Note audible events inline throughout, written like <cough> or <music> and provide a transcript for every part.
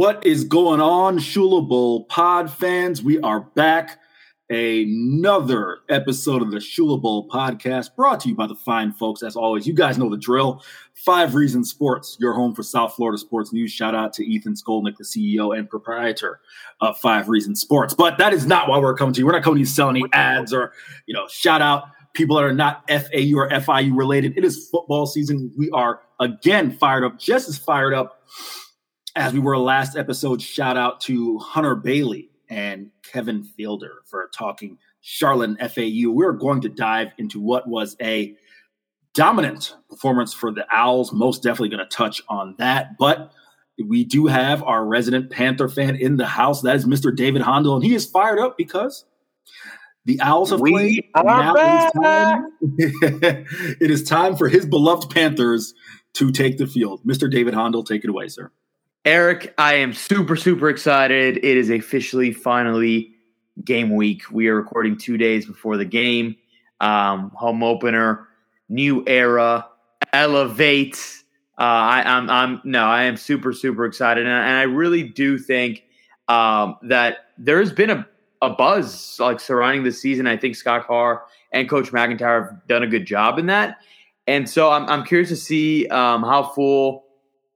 What is going on, Shula Bowl pod fans? We are back. Another episode of the Shula Bowl podcast brought to you by the fine folks. As always, you guys know the drill. Five Reasons Sports, your home for South Florida sports news. Shout out to Ethan Skolnick, the CEO and proprietor of Five Reasons Sports. But that is not why we're coming to you. We're not coming to you selling any ads or, you know, shout out people that are not FAU or FIU related. It is football season. We are again fired up, just as fired up as we were last episode, shout out to Hunter Bailey and Kevin Fielder for talking Charlotte and FAU. We're going to dive into what was a dominant performance for the Owls. Most definitely going to touch on that. But we do have our resident Panther fan in the house. That is Mr. David Hondo, and he is fired up because the Owls have we played. Are back. it is, time, <laughs> it is time for his beloved Panthers to take the field. Mr. David Hondo, take it away, sir. Eric, I am super, super excited. It is officially, finally, game week. We are recording two days before the game. Um, home opener, new era, elevate. Uh, I, I'm, I'm, no, I am super, super excited, and, and I really do think um, that there's been a, a buzz like surrounding the season. I think Scott Carr and Coach MacIntyre have done a good job in that, and so I'm, I'm curious to see um, how full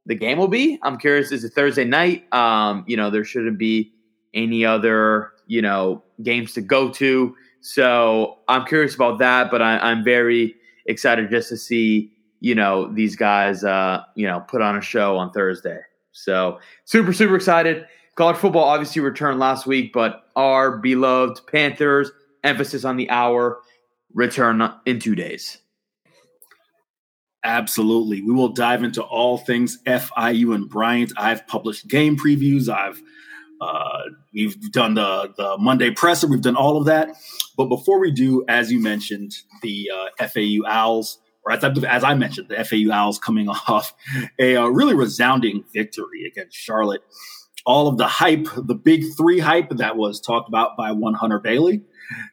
the game will be. I'm curious. Is it Thursday night. Um, you know, there shouldn't be any other you know games to go to. So I'm curious about that, but I, I'm very excited just to see you know these guys uh, you know put on a show on Thursday. So super super excited. College football obviously returned last week, but our beloved Panthers, emphasis on the hour, return in two days. Absolutely. We will dive into all things FIU and Bryant. I've published game previews. I've uh, we've done the the Monday presser. We've done all of that. But before we do, as you mentioned, the uh, FAU Owls, or as I, as I mentioned, the FAU Owls coming <laughs> off a uh, really resounding victory against Charlotte. All of the hype, the big three hype that was talked about by one Hunter Bailey.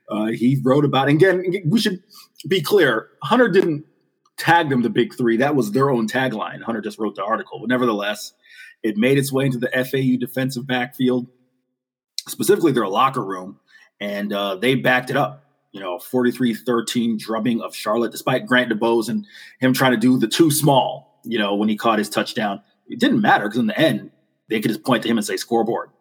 Uh, he wrote about. And again, we should be clear. Hunter didn't tag them the big three. That was their own tagline. Hunter just wrote the article. But nevertheless, it made its way into the FAU defensive backfield, specifically their locker room, and uh, they backed it up. You know, 43 13 drubbing of Charlotte, despite Grant DuBose and him trying to do the too small, you know, when he caught his touchdown. It didn't matter because in the end, they could just point to him and say scoreboard.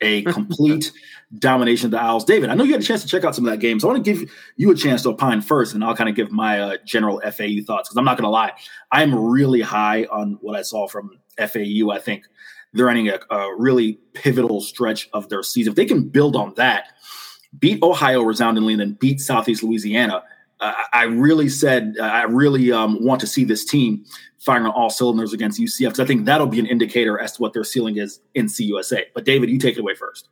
A <laughs> complete domination of the Owls. David, I know you had a chance to check out some of that game, so I want to give you a chance to opine first, and I'll kind of give my uh, general FAU thoughts because I'm not going to lie, I'm really high on what I saw from FAU. I think they're running a, a really pivotal stretch of their season. If they can build on that, beat Ohio resoundingly, and then beat Southeast Louisiana, I really said I really um, want to see this team firing on all cylinders against UCF because I think that'll be an indicator as to what their ceiling is in CUSA. But David, you take it away first.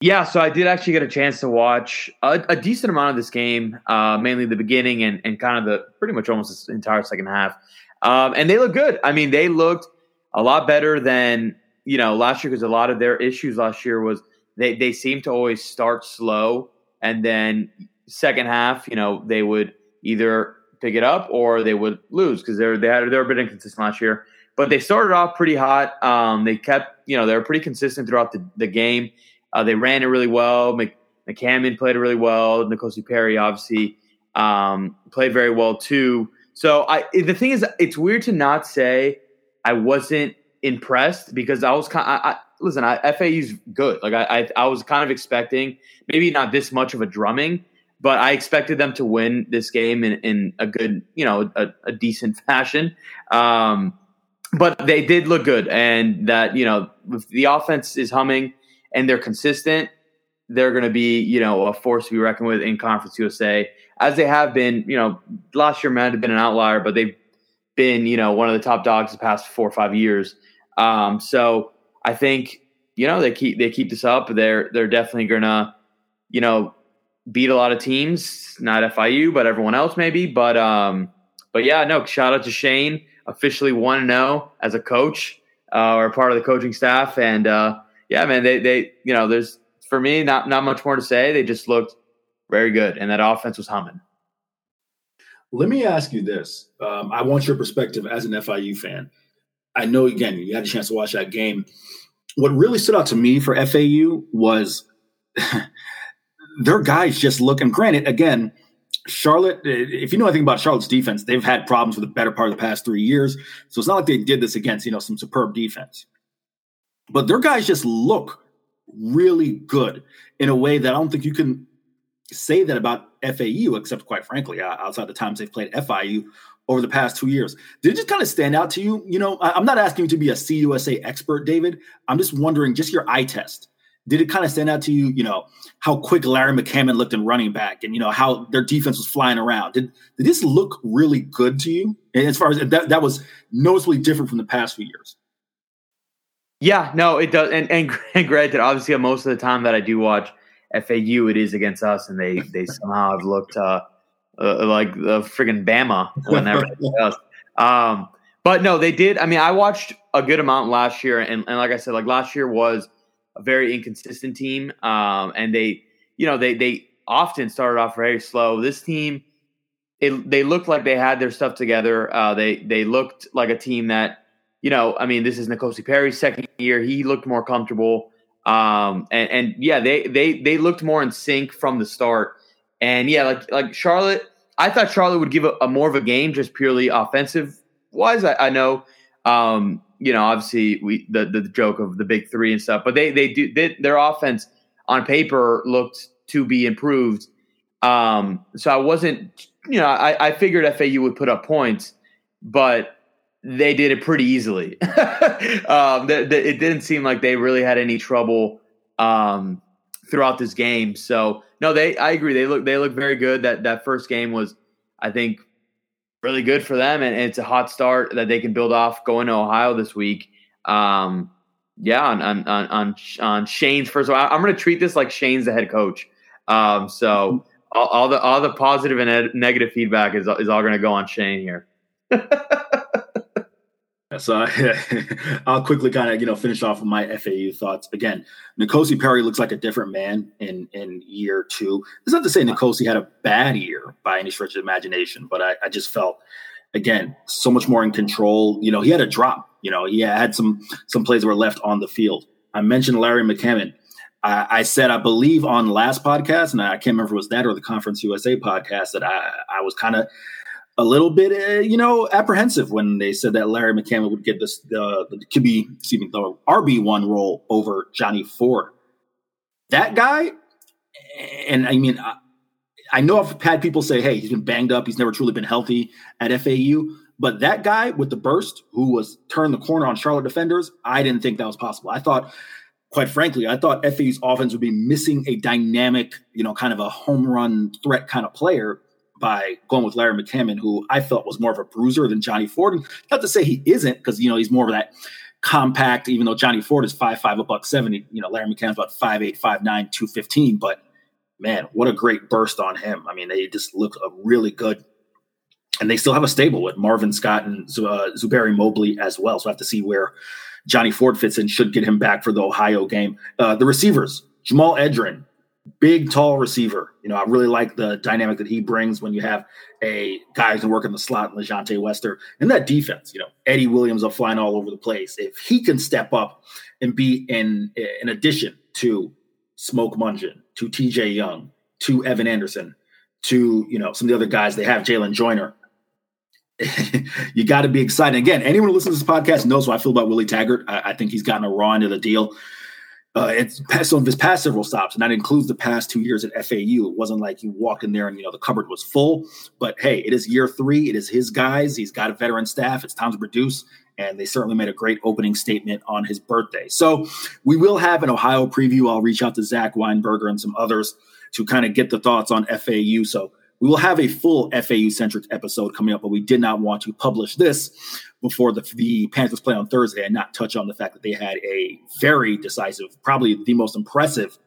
Yeah, so I did actually get a chance to watch a, a decent amount of this game, uh, mainly the beginning and, and kind of the pretty much almost the entire second half. Um, and they look good. I mean, they looked a lot better than you know last year because a lot of their issues last year was they they seemed to always start slow and then second half, you know, they would either pick it up or they would lose because they're they had they're a bit inconsistent last year. But they started off pretty hot. Um, they kept you know they were pretty consistent throughout the, the game. Uh, they ran it really well. Mc, McCammon played really well. N'Kosi Perry obviously um, played very well too. So I the thing is, it's weird to not say I wasn't impressed because I was kind. I, I, listen, I, FAU's good. Like I, I, I was kind of expecting maybe not this much of a drumming, but I expected them to win this game in, in a good, you know, a, a decent <laughs> fashion. Um, but they did look good, and that you know, if the offense is humming and they're consistent, they're going to be, you know, a force to be reckoned with in Conference USA, as they have been. You know, last year might have been an outlier, but they've been, you know, one of the top dogs the past four or five years. Um, so I think, you know, they keep they keep this up. They're they're definitely gonna, you know, beat a lot of teams. Not FIU, but everyone else maybe. But um, but yeah, no. Shout out to Shane, officially one zero as a coach uh, or part of the coaching staff, and uh, yeah, man, they they you know, there's for me not not much more to say. They just looked very good, and that offense was humming. Let me ask you this. Um, I want your perspective as an FIU fan. I know again you had a chance to watch that game. What really stood out to me for FAU was <laughs> their guys just look. And granted, again, Charlotte. Uh, if you know anything about Charlotte's defense, they've had problems for the better part of the past three years. So it's not like they did this against you know some superb defense. But their guys just look really good in a way that I don't think you can say that about FAU, except quite frankly, uh, outside the times they've played FIU over the past two years. Did it just kind of stand out to you? You know, I'm not asking you to be a CUSA expert, David. I'm just wondering, just your eye test. Did it kind of stand out to you, you know, how quick Larry McCammon looked in running back and, you know, how their defense was flying around? Did, did this look really good to you? And as far as that, that was noticeably different from the past few years. Yeah, no, it does. And, and, and granted, obviously, most of the time that I do watch FAU, it is against us, and they they <laughs> somehow have looked uh, uh, like the friggin' Bama whenever <laughs> us. Um, but no, they did. I mean, I watched a good amount last year, and, and like I said, like last year was a very inconsistent team, um, and they, you know, they they often started off very slow. This team, it, they looked like they had their stuff together. Uh, they they looked like a team that, you know, I mean, this is N'Kosi Perry's second year. He looked more comfortable. Um, and, and yeah, they they they looked more in sync from the start. And yeah, like like Charlotte, I thought Charlotte would give a, a more of a game just purely offensive wise. I, I know, um, you know, obviously we the, the joke of the big three and stuff, but they they do they, their offense on paper looked to be improved. Um, so I wasn't, you know, I, I figured FAU would put up points, but they did it pretty easily. <laughs> um, it didn't seem like they really had any trouble um, throughout this game. So no, they I agree. They look they look very good. That that first game was, I think, really good for them, and, and it's a hot start that they can build off going to Ohio this week. Um, yeah, on on on on Shane's first. All, I'm going to treat this like Shane's the head coach. Um, so all, all the all the positive and negative feedback is is all going to go on Shane here. <laughs> So <laughs> I, will quickly kind of you know finish off with my FAU thoughts. Again, N'Kosi Perry looks like a different man in in year two. It's not to say N'Kosi had a bad year by any stretch of imagination, but I, I just felt again so much more in control. You know, he had a drop. You know, he had some some plays that were left on the field. I mentioned Larry McCammon. I, I said I believe on last podcast, and I can't remember was that or the Conference USA podcast that I I was kind of a little bit, uh, you know, apprehensive when they said that Larry McCammon would get this the, the QB, excuse me, the RB one role over Johnny Ford. That guy, and I mean, I, I know I've had people say, "Hey, he's been banged up. He's never truly been healthy at FAU." But that guy with the burst, who was turned the corner on Charlotte defenders, I didn't think that was possible. I thought, quite frankly, I thought FAU's offense would be missing a dynamic, you know, kind of a home run threat kind of player by going with Larry McCammon, who I felt was more of a bruiser than Johnny Ford. And not to say he isn't, because you know he's more of that compact. Even though Johnny Ford is five five, a buck seventy, you know Larry McCammon's about five eight, five nine, two fifteen. But man, what a great burst on him! I mean, they just look really good. And they still have a stable with Marvin Scott and uh, Zuberi Mobley as well. So I have to see where Johnny Ford fits in. Should get him back for the Ohio game. Uh, the receivers: Jahmal Edrine, big, tall receiver. You know, I really like the dynamic that he brings when you have a guy who can work in the slot, LaJohntay Wester, and that defense. You know, Eddie Williams are flying all over the place. If he can step up and be in in addition to Smoke Mongeon, to T.J. Young, to Evan Anderson, to you know some of the other guys they have, Jalen Joyner. <laughs> you got to be excited. Again, anyone who listens to this podcast knows what I feel about Willie Taggart. I, I think he's gotten a raw end of the deal uh, it's some of his past several stops, and that includes the past two years at FAU. It wasn't like you walked in there and you know the cupboard was full. But hey, it is year three. It is his guys. He's got a veteran staff. It's time to produce, and they certainly made a great opening statement on his birthday. So we will have an Ohio preview. I'll reach out to Zach Weinberger and some others to kind of get the thoughts on FAU. So we will have a full FAU centric episode coming up, but we did not want to publish this before the, the Panthers play on Thursday and not touch on the fact that they had a very decisive, probably the most impressive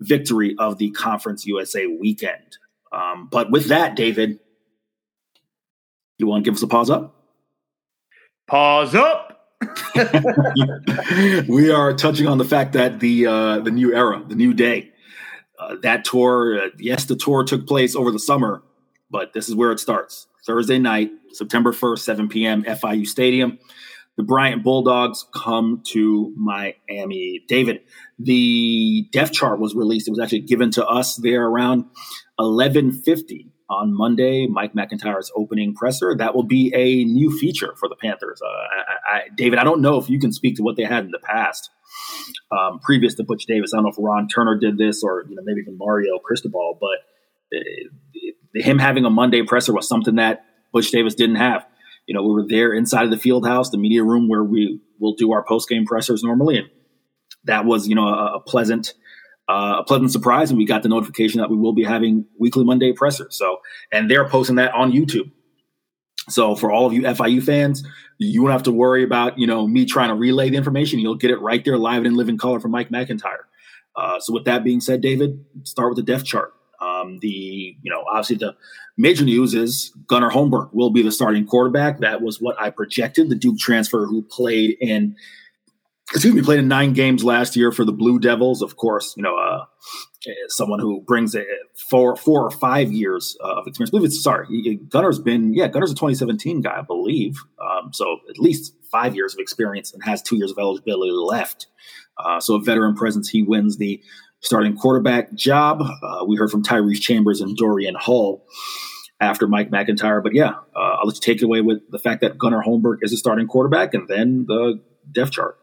victory of the Conference USA weekend. Um, but with that, David, you want to give us a pause up? Pause up. <laughs> we are touching on the fact that the uh, the new era, the new day, uh, that tour. Uh, yes, the tour took place over the summer, but this is where it starts. Thursday night, September 1st, 7 p.m., FIU Stadium. the Bryant Bulldogs come to Miami. David, the depth chart was released. It was actually given to us there around 1150 on Monday, Mike MacIntyre's opening presser. That will be a new feature for the Panthers. Uh, I, I, David, I don't know if you can speak to what they had in the past, um, previous to Butch Davis. I don't know if Ron Turner did this or you know maybe even Mario Cristobal, but uh, him having a Monday presser was something that Butch Davis didn't have. You know, we were there inside of the field house, the media room where we will do our post game pressers normally, and that was you know a, a pleasant uh, a pleasant surprise, and we got the notification that we will be having weekly Monday pressers. So, and they're posting that on YouTube. So, for all of you FIU fans, you won't have to worry about you know me trying to relay the information. You'll get it right there, live and in living color from Mike MacIntyre. Uh, so, with that being said, David, start with the depth chart. Um, the you know obviously the major news is Gunnar Holmberg will be the starting quarterback. That was what I projected. The Duke transfer who played in excuse me, played in nine games last year for the Blue Devils. Of course, you know, uh, someone who brings a four, four or five years uh, of experience. I believe it's sorry, Gunnar's been yeah, Gunnar's a 2017 guy, I believe. Um, so at least five years of experience and has two years of eligibility left. Uh, so a veteran presence, he wins the starting quarterback job. Uh, we heard from Tyrese Chambers and Dorian Hall after Mike MacIntyre, But yeah, uh, I'll let you take it away with the fact that Gunnar Holmberg is a starting quarterback and then the depth chart.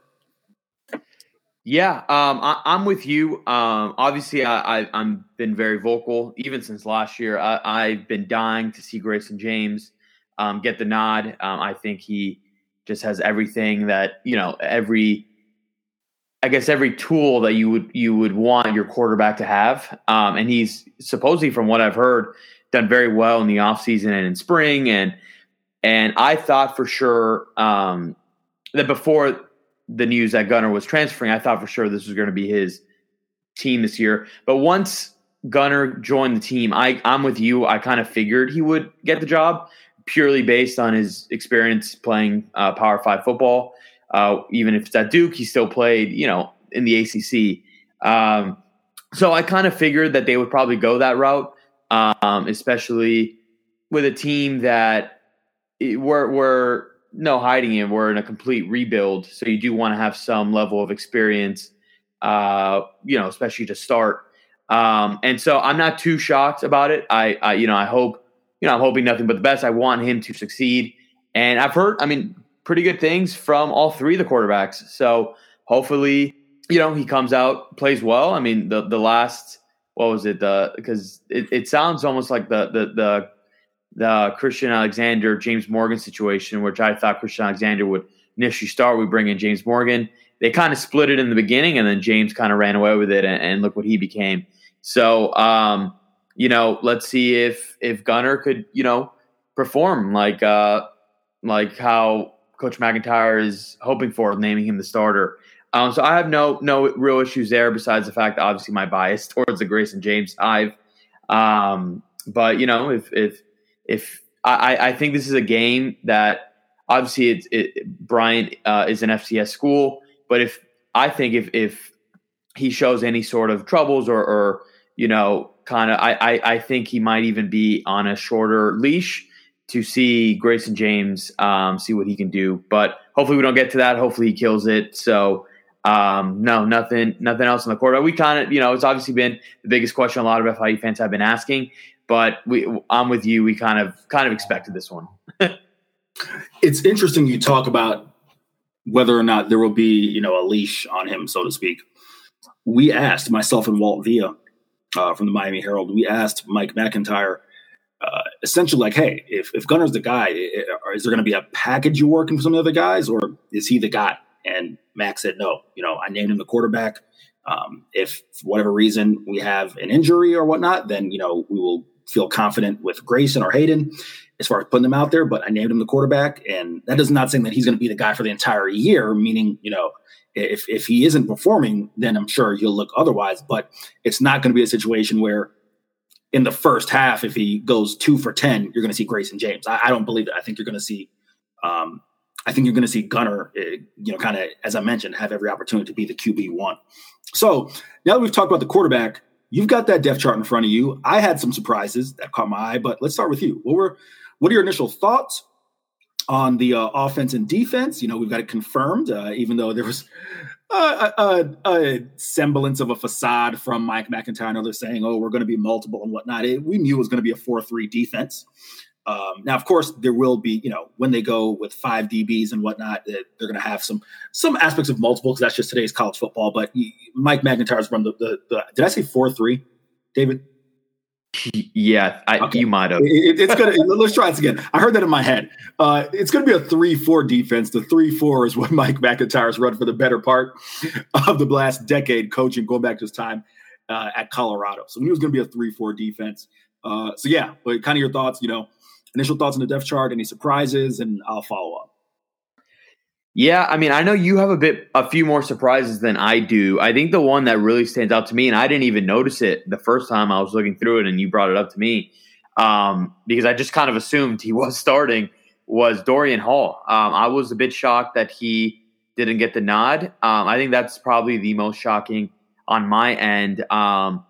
Yeah, um, I, am with you. Um, obviously, I, I, been very vocal even since last year. I, have been dying to see Grayson James um, get the nod. Um, I think he just has everything that you know, every I guess every tool that you would you would want your quarterback to have. Um, and he's supposedly, from what I've heard, done very well in the offseason and in spring. And and I thought for sure um, that before the news that Gunnar was transferring, I thought for sure this was going to be his team this year. But once Gunnar joined the team, I, I'm with you. I kind of figured he would get the job purely based on his experience playing uh, Power Five football. Uh, even if it's at Duke, he still played, you know, in the ACC. Um, so I kind of figured that they would probably go that route, um, especially with a team that were were no hiding it. We're in a complete rebuild, so you do want to have some level of experience, uh, you know, especially to start. Um, and so I'm not too shocked about it. I, I, you know, I hope, you know, I'm hoping nothing but the best. I want him to succeed, and I've heard, I mean, pretty good things from all three of the quarterbacks. So hopefully, you know, he comes out, plays well. I mean, the the last, what was it? The because it, it sounds almost like the the the the Christian Alexander James Morgan situation, which I thought Christian Alexander would initially start. We bring in James Morgan. They kind of split it in the beginning, and then James kind of ran away with it, and, and look what he became. So, um, you know, let's see if if Gunnar could, you know, perform like uh, like how Coach MacIntyre is hoping for, naming him the starter. Um, so I have no no real issues there, besides the fact that obviously my bias <laughs> towards the Grayson James I've. Um, but you know, if if if I, I think this is a game that obviously it's it, Bryant uh, is an FCS school, but if I think if if he shows any sort of troubles or, or you know kind of I, I, I think he might even be on a shorter leash to see Grayson James um, see what he can do. But hopefully we don't get to that. Hopefully he kills it. So um, no, nothing, nothing else in the court. We kind of, you know, it's obviously been the biggest question a lot of FIU fans have been asking but we I'm with you. We kind of kind of expected this one. <laughs> it's interesting you talk about whether or not there will be you know a leash on him, so to speak. We asked myself and Walt Villa uh, from the Miami Herald. We asked Mike MacIntyre. Uh, essentially, like, hey, if, if Gunnar's the guy, is there going to be a package you're working for some of the other guys, or is he the guy? And Mac said, no. You know, I named him the quarterback. Um, if for whatever reason we have an injury or whatnot, then you know we will feel confident with Grayson or Hayden as far as putting them out there, but I named him the quarterback, and that is not saying that he's going to be the guy for the entire year. Meaning, you know, if if he isn't performing, then I'm sure he'll look otherwise. But it's not going to be a situation where in the first half, if he goes two for ten, you're going to see Grayson James. I, I don't believe that. I think you're going to see. Um, I think you're going to see Gunnar, uh, you know, kind of as I mentioned, have every opportunity to be the QB one. So now that we've talked about the quarterback, You've got that depth chart in front of you. I had some surprises that caught my eye, but let's start with you. What were what are your initial thoughts? on the uh, offense and defense. You know, we've got it confirmed, uh, even though there was a, a, a, semblance of a facade from Mike MacIntyre. Know they're saying, oh, we're going to be multiple and whatnot. It, we knew it was going to be a 4 3 defense. Um, now, of course, there will be, you know, when they go with five DBs and whatnot, they're going to have some some aspects of multiple because that's just today's college football. But Mike MacIntyre's run the, the, the did I say 4 3, David? Yeah, I, okay. you might have. It, it's gonna. <laughs> let's try this again. I heard that in my head. Uh, it's gonna be a three-four defense. The three-four is what <laughs> Mike MacIntyre's run for the better part of the last decade coaching, going back to his time uh, at Colorado. So he was gonna be a three-four defense. Uh, so yeah, but kind of your thoughts. You know, initial thoughts on the depth chart. Any surprises, and I'll follow up. Yeah, I mean, I know you have a bit, a few more surprises than I do. I think the one that really stands out to me, and I didn't even notice it the first time I was looking through it, and you brought it up to me, um, because I just kind of assumed he <laughs> was starting, was Dorian Hall. Um, I was a bit shocked that he didn't get the nod. Um, I think that's probably the most shocking on my end. Um,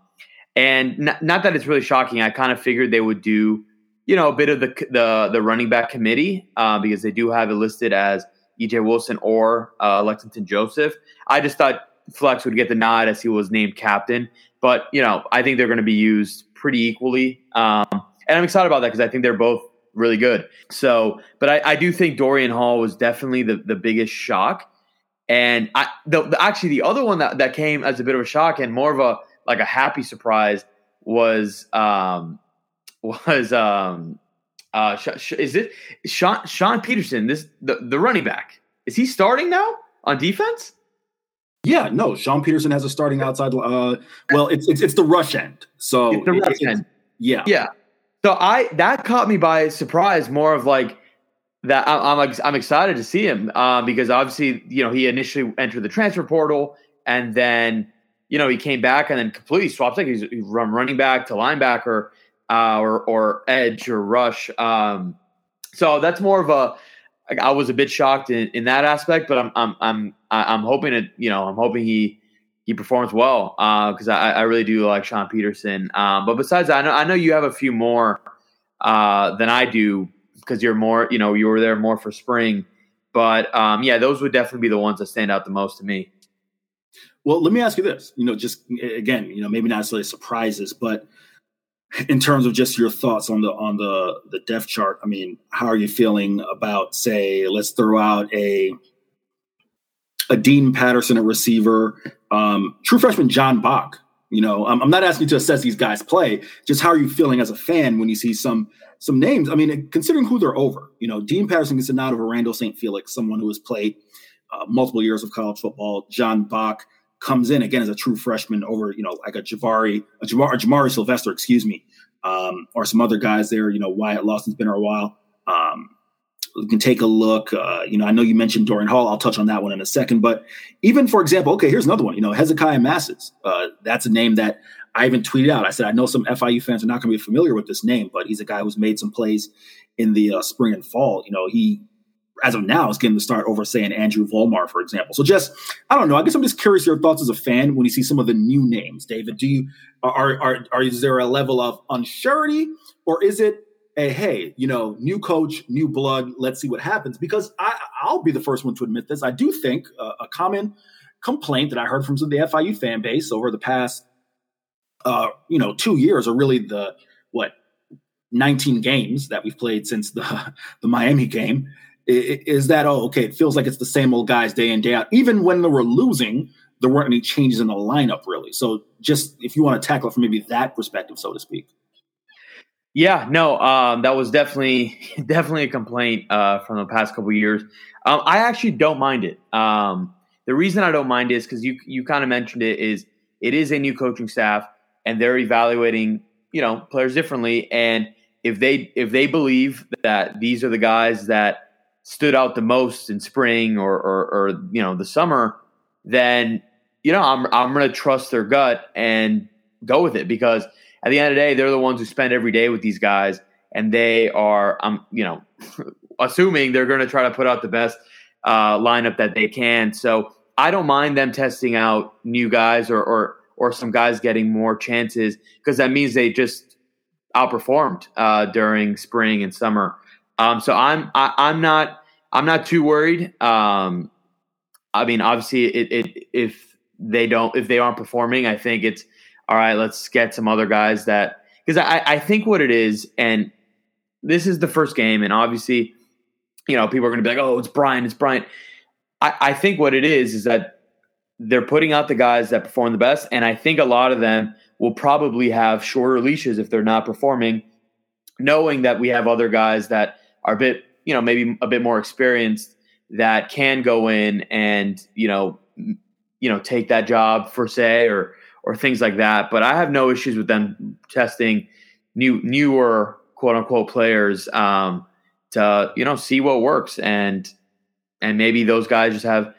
and not, not that it's really shocking. I kind of figured they would do, you know, a bit of the the, the running back committee uh, because they do have it listed as – EJ Wilson or uh, Lexington Joseph. I just thought Flex would get the nod as he was named captain, but you know I think they're going to be used pretty equally, um, and I'm excited about that because I think they're both really good. So, but I, I, do think Dorian Hall was definitely the the biggest shock, and I the, the, actually the other one that that came as a bit of a shock and more of a like a happy surprise was um was um uh, is it Sean, Sean Peterson? This the, the running back is he starting now on defense? Yeah, no. Sean Peterson has a starting outside. Uh, well, it's it's it's the rush end. So it's the rush it, end. Yeah, yeah. So I that caught me by surprise. More of like that. I'm I'm, I'm excited to see him uh, because obviously you know he initially entered the transfer portal and then you know he came back and then completely swapped. Like he's run running back to linebacker uh, or or edge or rush. Um, so that's more of a. I was a bit shocked in, in that aspect, but I'm I'm I'm I'm hoping it. You know, I'm hoping he he performs well because uh, I, I really do like Sean Peterson. Um, but besides that, I know I know you have a few more uh, than I do because you're more. You know, you were there more for spring. But um, yeah, those would definitely be the ones that stand out the most to me. Well, let me ask you this. You know, just again, you know, maybe not necessarily surprises, but in terms of just your thoughts on the on the the depth chart, I mean, how are you feeling about say let's throw out a a Dean Patterson at receiver, um, true freshman John Bach. You know, I'm, I'm not asking you to assess these guys' play. Just how are you feeling as a fan when you see some some names? I mean, considering who they're over. You know, Dean Patterson a nod over Randall St. Felix, someone who has played uh, multiple years of college football. John Bach comes in again as a true freshman over, you know, like a Javari, a Jamar, Jamari Sylvester, excuse me, um, or some other guys there. You know, Wyatt Lawson's been there a while. Um, we can take a look. Uh, you know, I know you mentioned Dorian Hall. I'll touch on that one in a second. But even for example, okay, here's another one. You know, Hezekiah Masses. Uh, that's a name that I even tweeted out. I said I know some FIU fans are not going to be familiar with this name, but he's a guy who's made some plays in the uh, spring and fall. You know, he as of now, is getting the start over, say, an Andrew Volmar, for example. So just, I don't know. I guess I'm just curious your thoughts as a fan when you see some of the new names, David. Do you, are, are, are, is there a level of unsurety or is it a, hey, you know, new coach, new blood, let's see what happens? Because I, I'll be the first one to admit this. I do think uh, a common complaint that I heard from some of the FIU fan base over the past, uh, you know, two years or really the, what, 19 games that we've played since the, <laughs> the Miami game is that oh okay it feels like it's the same old guys day in day out even when they were losing there weren't any changes in the lineup really. So just if you want to tackle it from maybe that perspective so to speak. Yeah no um, that was definitely <laughs> definitely a complaint uh, from the past couple years. Um, i actually don't mind it. Um, the reason i don't mind is because you you kind of mentioned it is it is a new coaching staff and they're evaluating you know players differently and if they if they believe that these are the guys that stood out the most in spring or, or, or you know the summer, then you know I'm I'm to trust their gut and go with it because at the end of the day, they're the ones who spend every day with these guys, and they are I'm um, you know <laughs> assuming they're to try to put out the best uh, lineup that they can. So I don't mind them testing out new guys or or or some guys getting more chances because that means they just outperformed uh, during spring and summer. Um, so I'm I, am i am not I'm not too worried. Um, I mean, obviously, it, it if they don't if they aren't performing, I think it's all right. Let's get some other guys that because I I think what it is, and this is the first game, and obviously, you know, people are going to be like, oh, it's Brian, it's Brian. I, I think what it is is that they're putting out the guys that perform the best, and I think a lot of them will probably have shorter leashes if they're not performing, knowing that we have other guys that are a bit, you know, maybe a bit more experienced that can go in and you know, you know, take that job for say or or things like that. But I have no issues with them testing new newer quote unquote players um, to you know see what works and and maybe those guys just have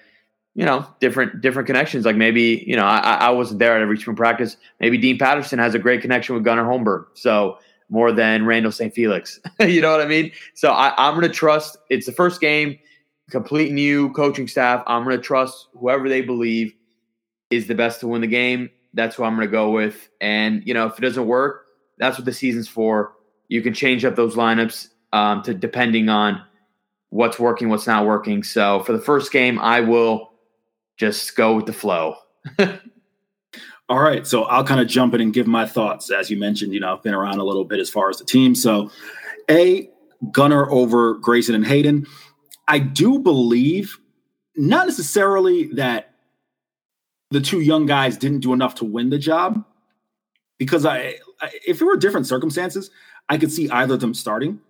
you know different different connections. Like maybe you know I, I wasn't there at every spring practice. Maybe Dean Patterson has a great connection with Gunnar Holmberg. So more than Randall St. Felix. <laughs> you know what I mean? So I, I'm going to trust. It's the first game, complete new coaching staff. I'm going to trust whoever they believe is the best to win the game. That's who I'm going to go with. And you know, if it doesn't work, that's what the season's for. You can change up those lineups um, to depending on what's working, what's not working. So for the first game, I will just go with the flow. <laughs> All right, so I'll kind of jump in and give my thoughts. As you mentioned, you know, I've been around a little bit as far as the team. So, A, Gunnar over Grayson and Hayden. I do believe, not necessarily that the two young guys didn't do enough to win the job, because I, if it were different circumstances, I could see either of them starting.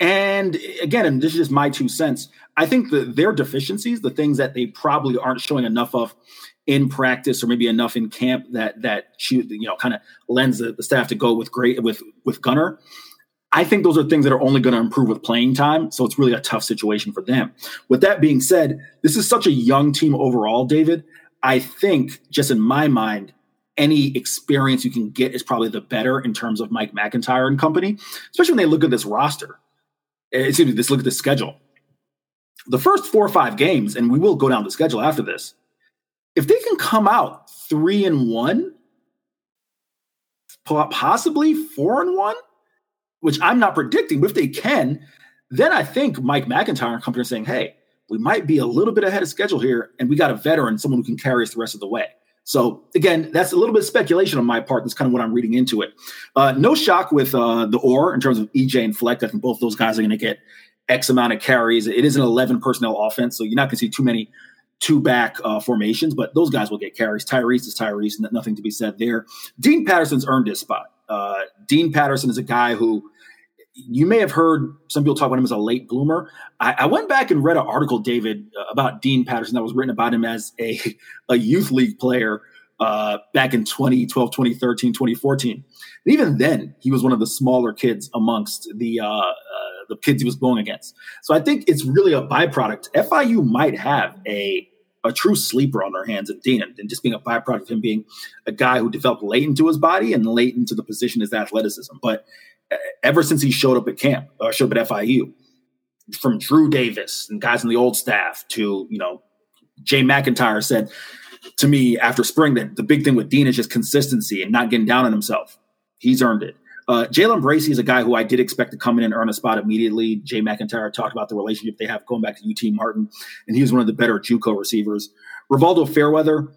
And again, and this is just my two cents. I think that their deficiencies, the things that they probably aren't showing enough of in practice, or maybe enough in camp that that you know kind of lends the, the, staff to go with great with with Gunnar. I think those are things that are only going to improve with playing time. So it's really a tough situation for them. With that being said, this is such a young team overall, David. I think, just in my mind, any experience you can get is probably the better in terms of Mike MacIntyre and company, especially when they look at this roster. Eh, excuse me, let's look at the schedule. The first four or five games, and we will go down the schedule after this. If they can come out three and one, possibly four and one, which I'm not predicting, but if they can, then I think Mike MacIntyre and company are saying, hey, we might be a little bit ahead of schedule here, and we got a veteran, someone who can carry us the rest of the way. So again, that's a little bit of speculation on my part. That's kind of what I'm reading into it. Uh, no shock with uh, the or in terms of EJ and Flex. I think both those guys are going to get X amount of carries. It is an 11 personnel offense, so you're not going to see too many two back uh, formations, but those guys will get carries. Tyrese is Tyrese, and nothing to be said there. Dean Patterson's earned his spot. Uh, Dean Patterson is a guy who you may have heard some people talk about him as a late bloomer. I, I, went back and read an article, David, uh, about Dean Patterson that was written about him as a, <laughs> a youth league player uh, back in 2012, 2013, 2014. And even then, he was one of the smaller kids amongst the uh, uh, the kids he was going against. So I think it's really a byproduct. FIU might have a a true sleeper on their hands in Dean, and just being a byproduct of him being a guy who developed late into his body and late into the position is athleticism. But uh, ever since he showed up at camp, or showed up at FIU, from Drew Davis and guys in the old staff to you know Jay MacIntyre said to me after spring that the big thing with Dean is just consistency and not getting down on himself. He's earned it. Uh, Jalen Bracy is a guy who I did expect to come in and earn a spot immediately. Jay MacIntyre talked about the relationship they have going back to UT Martin, and he was one of the better JUCO receivers. Rivaldo Fairweather,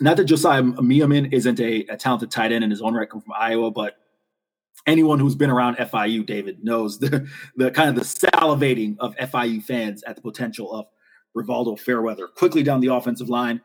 not that Josiah Miamen isn't a, a talented tight end in his own right, come from Iowa, but anyone who's been around FIU, David, knows the, the kind of the salivating of FIU fans at the potential of Rivaldo Fairweather. Quickly down the offensive line,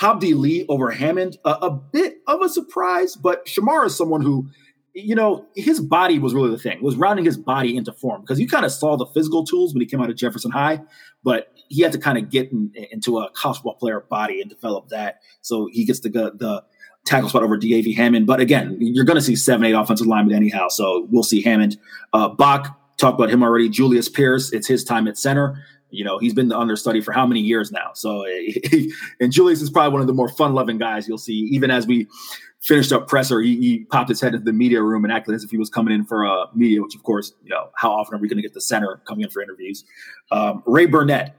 Hamdi Lee over Hammond, a, a, bit of a surprise, but Shamar is someone who, you know, his body was really the thing, was rounding his body into form because you kind of saw the physical tools when he came out of Jefferson High, but he had to kind of get in, into a college player body and develop that. So he gets the, the tackle spot over DAV Hammond. But again, you're going to see seven, eight offensive linemen anyhow. So we'll see Hammond. Uh, Bach, talked about him already. Julius Pierce, it's his time at center. You know, he's been the understudy for how many years now? So, <laughs> and Julius is probably one of the more fun loving guys you'll see. Even as we finished up presser, he, he, popped his head into the media room and acted as if he was coming in for a media, which of course, you know, how often are we going to get the center coming in for interviews? Um, Ray Burnett,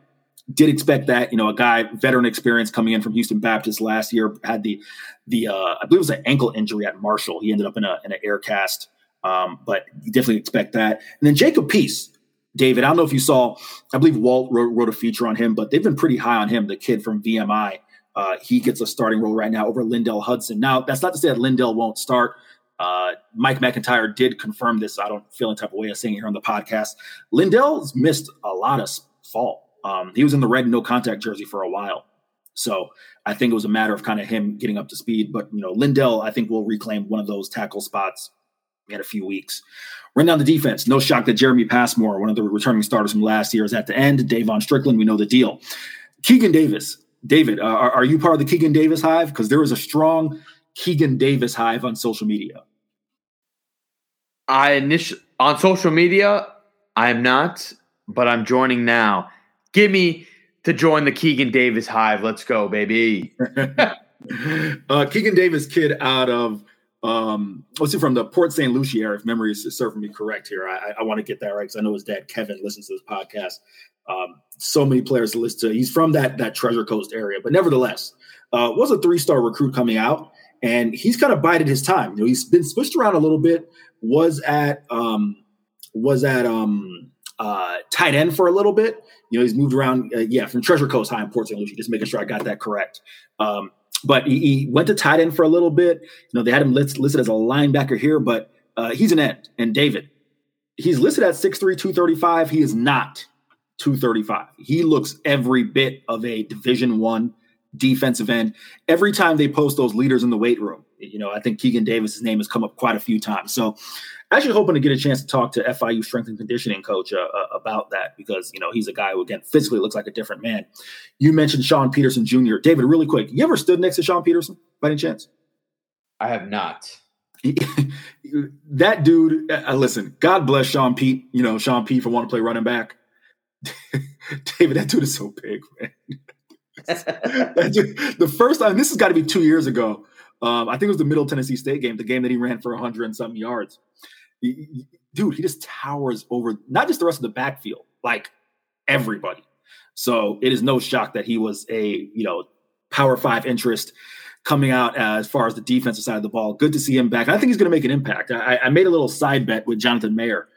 did expect that. You know, a guy veteran experience coming in from Houston Baptist last year had the the uh, I believe it was an ankle injury at Marshall. He ended up in a in an air cast, um, but you definitely expect that. And then Jacob Peace. David. I don't know if you saw, I believe Walt wrote, wrote a feature on him, but they've been pretty high on him, the kid from VMI. Uh, he gets a starting role right now over Lindell Hudson. Now, that's not to say that Lindell won't start. Uh, Mike MacIntyre did confirm this. I don't feel any type of way of saying it here on the podcast. Lindell's missed a lot of fall. Um, he was in the red no contact jersey for a while. So I think it was a matter of kind of him getting up to speed. But, you know, Lindell, I think, will reclaim one of those tackle spots in a few weeks. Run down the defense. No shock that Jeremy Passmore, one of the returning starters from last year, is at the end. Davon Strickland, we know the deal. Keegan Davis. David, uh, are, are, you part of the Keegan Davis hive? Because there is a strong Keegan Davis hive on social media. I initially on social media, I am not, but I'm joining now. Give me to join the Keegan Davis hive. Let's go, baby. <laughs> uh, Keegan Davis, kid out of um, let's see, from the Port St. Lucie area, if memory is serving me correct here. I, I want to get that right because I know his dad Kevin listens to this podcast. Um, so many players to listen to. He's from that that Treasure Coast area, but nevertheless, uh, was a three star recruit coming out, and he's kind of bided his time. You know, he's been switched around a little bit. Was at um, was at um, uh, tight end for a little bit. You know, he's moved around. Uh, yeah, from Treasure Coast High in Port St. Lucie. Just making sure I got that correct. Um, but he, he, went to tight end for a little bit. You know, they had him listed, listed as a linebacker here, but uh, he's an end. And David, he's listed at 6'3", 235. He is not 235. He looks every bit of a Division One defensive end. Every time they post those leaders in the weight room, you know, I think Keegan Davis's name has come up quite a few times. So actually hoping to get a chance to talk to FIU strength and conditioning coach uh, uh, about that because you know he's a guy who again physically looks like a different man. You mentioned Sean Peterson Jr. David, really quick, you ever stood next to Sean Peterson by any chance? I have not. <laughs> that dude, uh, uh, listen, God bless Sean Pete. You know Sean Pete for wanting to play running back. <laughs> David, that dude is so big, man. <laughs> dude, the first time, this has got to be two years ago. Um, I think it was the Middle Tennessee State game, the game that he ran for 100 and something yards dude, he just towers over not just the rest of the backfield, like everybody. So it is no shock that he was a you know power five interest coming out as far as the defensive side of the ball. Good to see him back. I think he's going to make an impact. I, I, made a little side bet with Jonathan Mayer.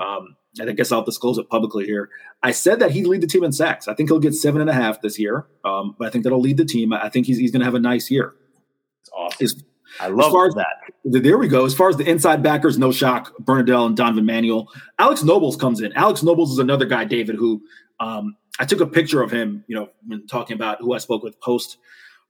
Um, and I guess I'll disclose it publicly here. I said that he'd lead the team in sacks. I think he'll get seven and a half this year. Um, but I think that'll lead the team. I think he's, he's going to have a nice year. Awesome. I love as far as, that. There we go. As far as the inside backers, no shock. Bernadell and Donovan Manuel. Alex Nobles comes in. Alex Nobles is another guy, David, who um, I took a picture of him, you know, when talking about who I spoke with post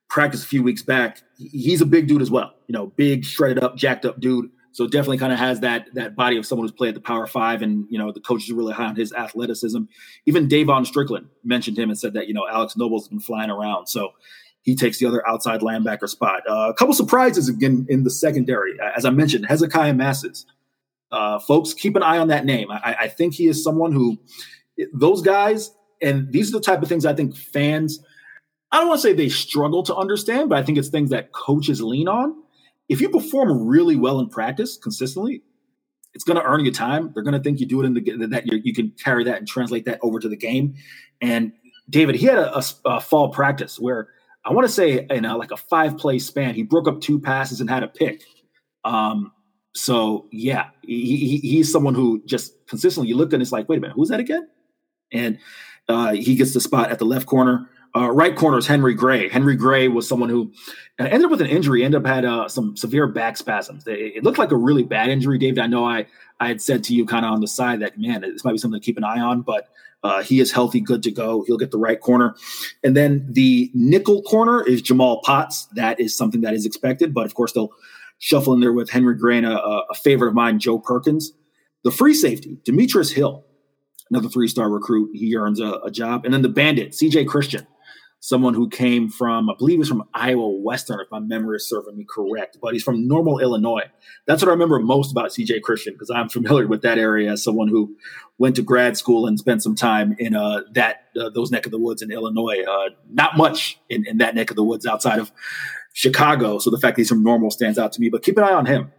practice a few weeks back. He's a big dude as well. You know, big, shredded up, jacked up dude. So definitely kind of has that that body of someone who's played at the Power Five, and you know the coaches are really high on his athleticism. Even Davon Strickland mentioned him and said that you know Alex Nobles has been flying around. So he takes the other outside linebacker spot. Uh, a couple surprises again in the secondary. As I mentioned, Hezekiah Masses. Uh, folks, keep an eye on that name. I, I, think he is someone who, those guys, and these are the type of things I think fans, I don't want to say they struggle to understand, but I think it's things that coaches lean on. If you perform really well in practice consistently, it's going to earn you time. They're going to think you do it in the that you can carry that and translate that over to the game. And David, he had a, a, a fall practice where I want to say in a, like a five play span, he broke up two passes and had a pick. Um, so yeah, he, he, he's someone who just consistently you look and it's like, wait a minute, who's that again? And uh, he gets the spot at the left corner. Uh, right corner is Henry Gray. Henry Gray was someone who ended up with an injury, ended up had uh, some severe back spasms. It, it, looked like a really bad injury, David. I know I I had said to you kind of on the side that man, this might be something to keep an eye on, but uh, he is healthy, good to go. He'll get the right corner. And then the nickel corner is Jamal Potts. That is something that is expected, but of course they'll shuffle in there with Henry Gray a, a favorite of mine, Joe Perkins. The free safety, Demetrius Hill, another three-star recruit. He earns a, a job. And then the bandit, CJ Christian someone who came from, I believe he's from Iowa Western, if my memory is serving me correct, but he's from Normal, Illinois. That's what I remember most about CJ Christian because I'm familiar with that area as someone who went to grad school and spent some time in uh, that uh, those neck of the woods in Illinois. Uh, not much in, in that neck of the woods outside of Chicago. So the fact that he's from Normal stands out to me. But keep an eye on him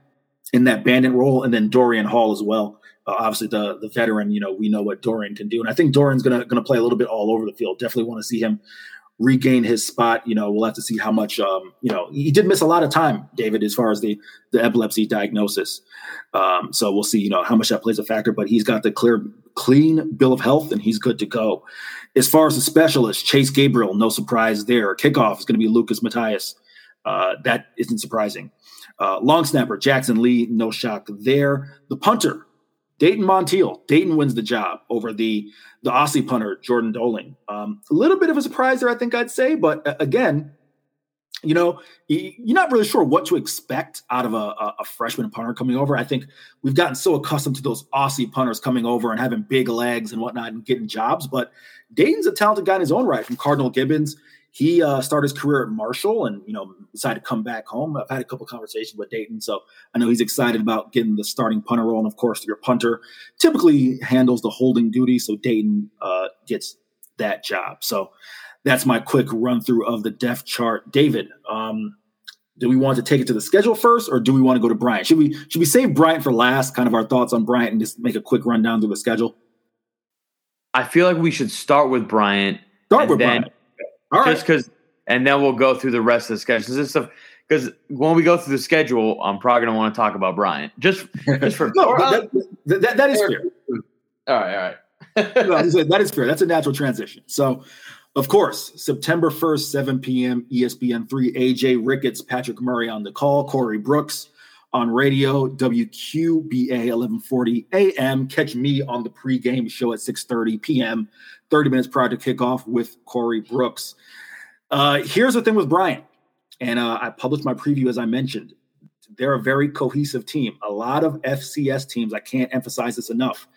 in that bandit role, and then Dorian Hall as well. Uh, obviously, the the veteran, you know, we know what Dorian can do, and I think Dorian's gonna gonna play a little bit all over the field. Definitely want to see him regain his spot. You know, we'll have to see how much. Um, you know, he did miss a lot of time, David, as far as the the epilepsy diagnosis. Um, so we'll see. You know how much that plays a factor, but he's got the clear clean bill of health, and he's good to go. As far as the specialist, Chase Gabriel, no surprise there. Kickoff is going to be Lucas Matthias. Uh, that isn't surprising. Uh, long snapper, Jackson Lee, no shock there. The punter, Dayton Montiel. Dayton wins the job over the the Aussie punter, Jordan Doling. Um, a little bit of a surprise there, I think I'd say. But uh, again, you know, you're not really sure what to expect out of a, a, freshman punter coming over. I think we've gotten so accustomed to those Aussie punters coming over and having big legs and whatnot and getting jobs. But Dayton's a talented guy in his own right from Cardinal Gibbons. He uh, started his career at Marshall and, you know, decided to come back home. I've had a couple conversations with Dayton, so I know he's excited about getting the starting punter role. And of course, your punter typically handles the holding duty, so Dayton uh, gets that job. So that's my quick run through of the depth chart. David, um, do we want to take it to the schedule first, or do we want to go to Bryant? Should we should we save Bryant for last? Kind of our thoughts on Bryant, and just make a quick rundown through the schedule. I feel like we should start with Bryant. Start with then, Bryant. All just because, and then we'll go through the rest of the schedule. This stuff because when we go through the schedule, I'm probably going to want to talk about Bryant. Just, just for <laughs> no, that, that, that, that is fair. All right, all right. no, that is fair. That's a natural transition. So of course, September 1st, 7 p.m., ESPN 3, AJ Ricketts, Patrick Murray on the call, Corey Brooks on radio, WQBA 1140 a.m. Catch me on the pregame show at 6.30 p.m., 30 minutes prior to kickoff with Corey Brooks. Uh, here's the thing with Bryant, and uh, I published my preview as I mentioned. They're a very cohesive team. A lot of FCS teams, I can't emphasize this enough.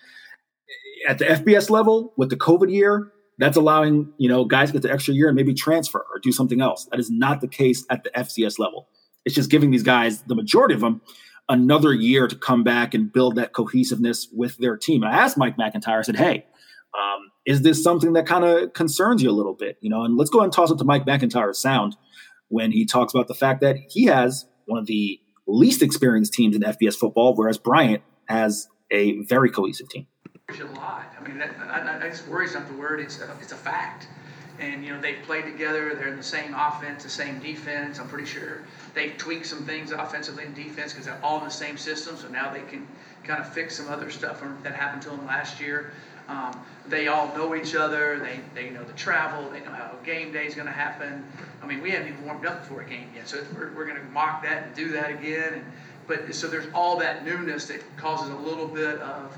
At the FBS level, with the COVID year, that's allowing you know guys to get the extra year and maybe transfer or do something else. That is not the case at the FCS level. It's just giving these guys, the majority of them, another year to come back and build that cohesiveness with their team. I asked Mike MacIntyre, I said, "Hey, um, is this something that kind of concerns you a little bit?" You know, and let's go ahead and toss it to Mike MacIntyre's sound when he talks about the fact that he has one of the least experienced teams in FBS football, whereas Bryant has a very cohesive team a lot. I mean, that, just worries not the word. It's a, it's a fact. And you know they've played together. They're in the same offense, the same defense. I'm pretty sure they've tweaked some things offensively and defense because they're all in the same system. So now they can kind of fix some other stuff that happened to them last year. Um, they all know each other. They, they know the travel. They know how game day is going to happen. I mean, we haven't even warmed up before a game yet, so we're, we're going to mock that and do that again. And, but so there's all that newness that causes a little bit of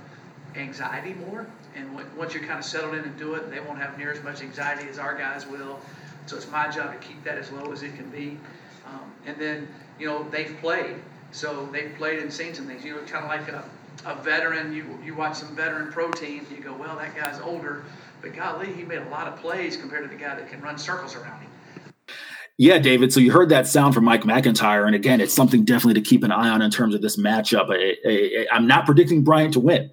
anxiety more. And once you're kind of settled in and do it, they won't have near as much anxiety as our guys will. So it's my job to keep that as low as it can be. Um, and then, you know, they've played. So they've played and seen some things. You know, kind of like a, a veteran, you, you watch some veteran pro teams, you go, well, that guy's older. But golly, he made a lot of plays compared to the guy that can run circles around him. Yeah, David. So you heard that sound from Mike MacIntyre, and again, it's something definitely to keep an eye on in terms of this matchup. I, I, I'm not predicting Bryant to win,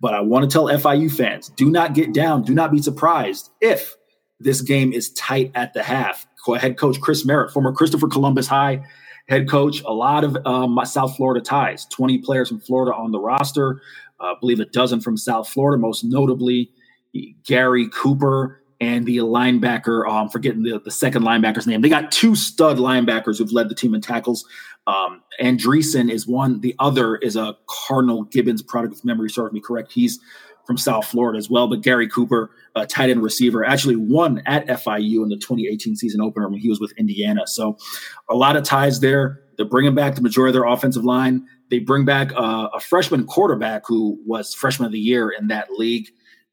but I want to tell FIU fans do not get down, do not be surprised if this game is tight at the half. Head coach Chris Merritt, former Christopher Columbus High head coach, a lot of um, South Florida ties, 20 players from Florida on the roster, uh, I believe a dozen from South Florida, most notably Gary Cooper and the linebacker, I'm forgetting the, the second linebacker's name. They got two stud linebackers who've led the team in tackles. Um, Andreessen is one. The other is a Cardinal Gibbons product, if memory serves me correct. He's from South Florida as well. But Gary Cooper, a tight end receiver, actually won at FIU in the 2018 season opener when he was with Indiana. So a lot of ties there. They're bringing back the majority of their offensive line. They bring back uh, a freshman quarterback who was freshman of the year in that league.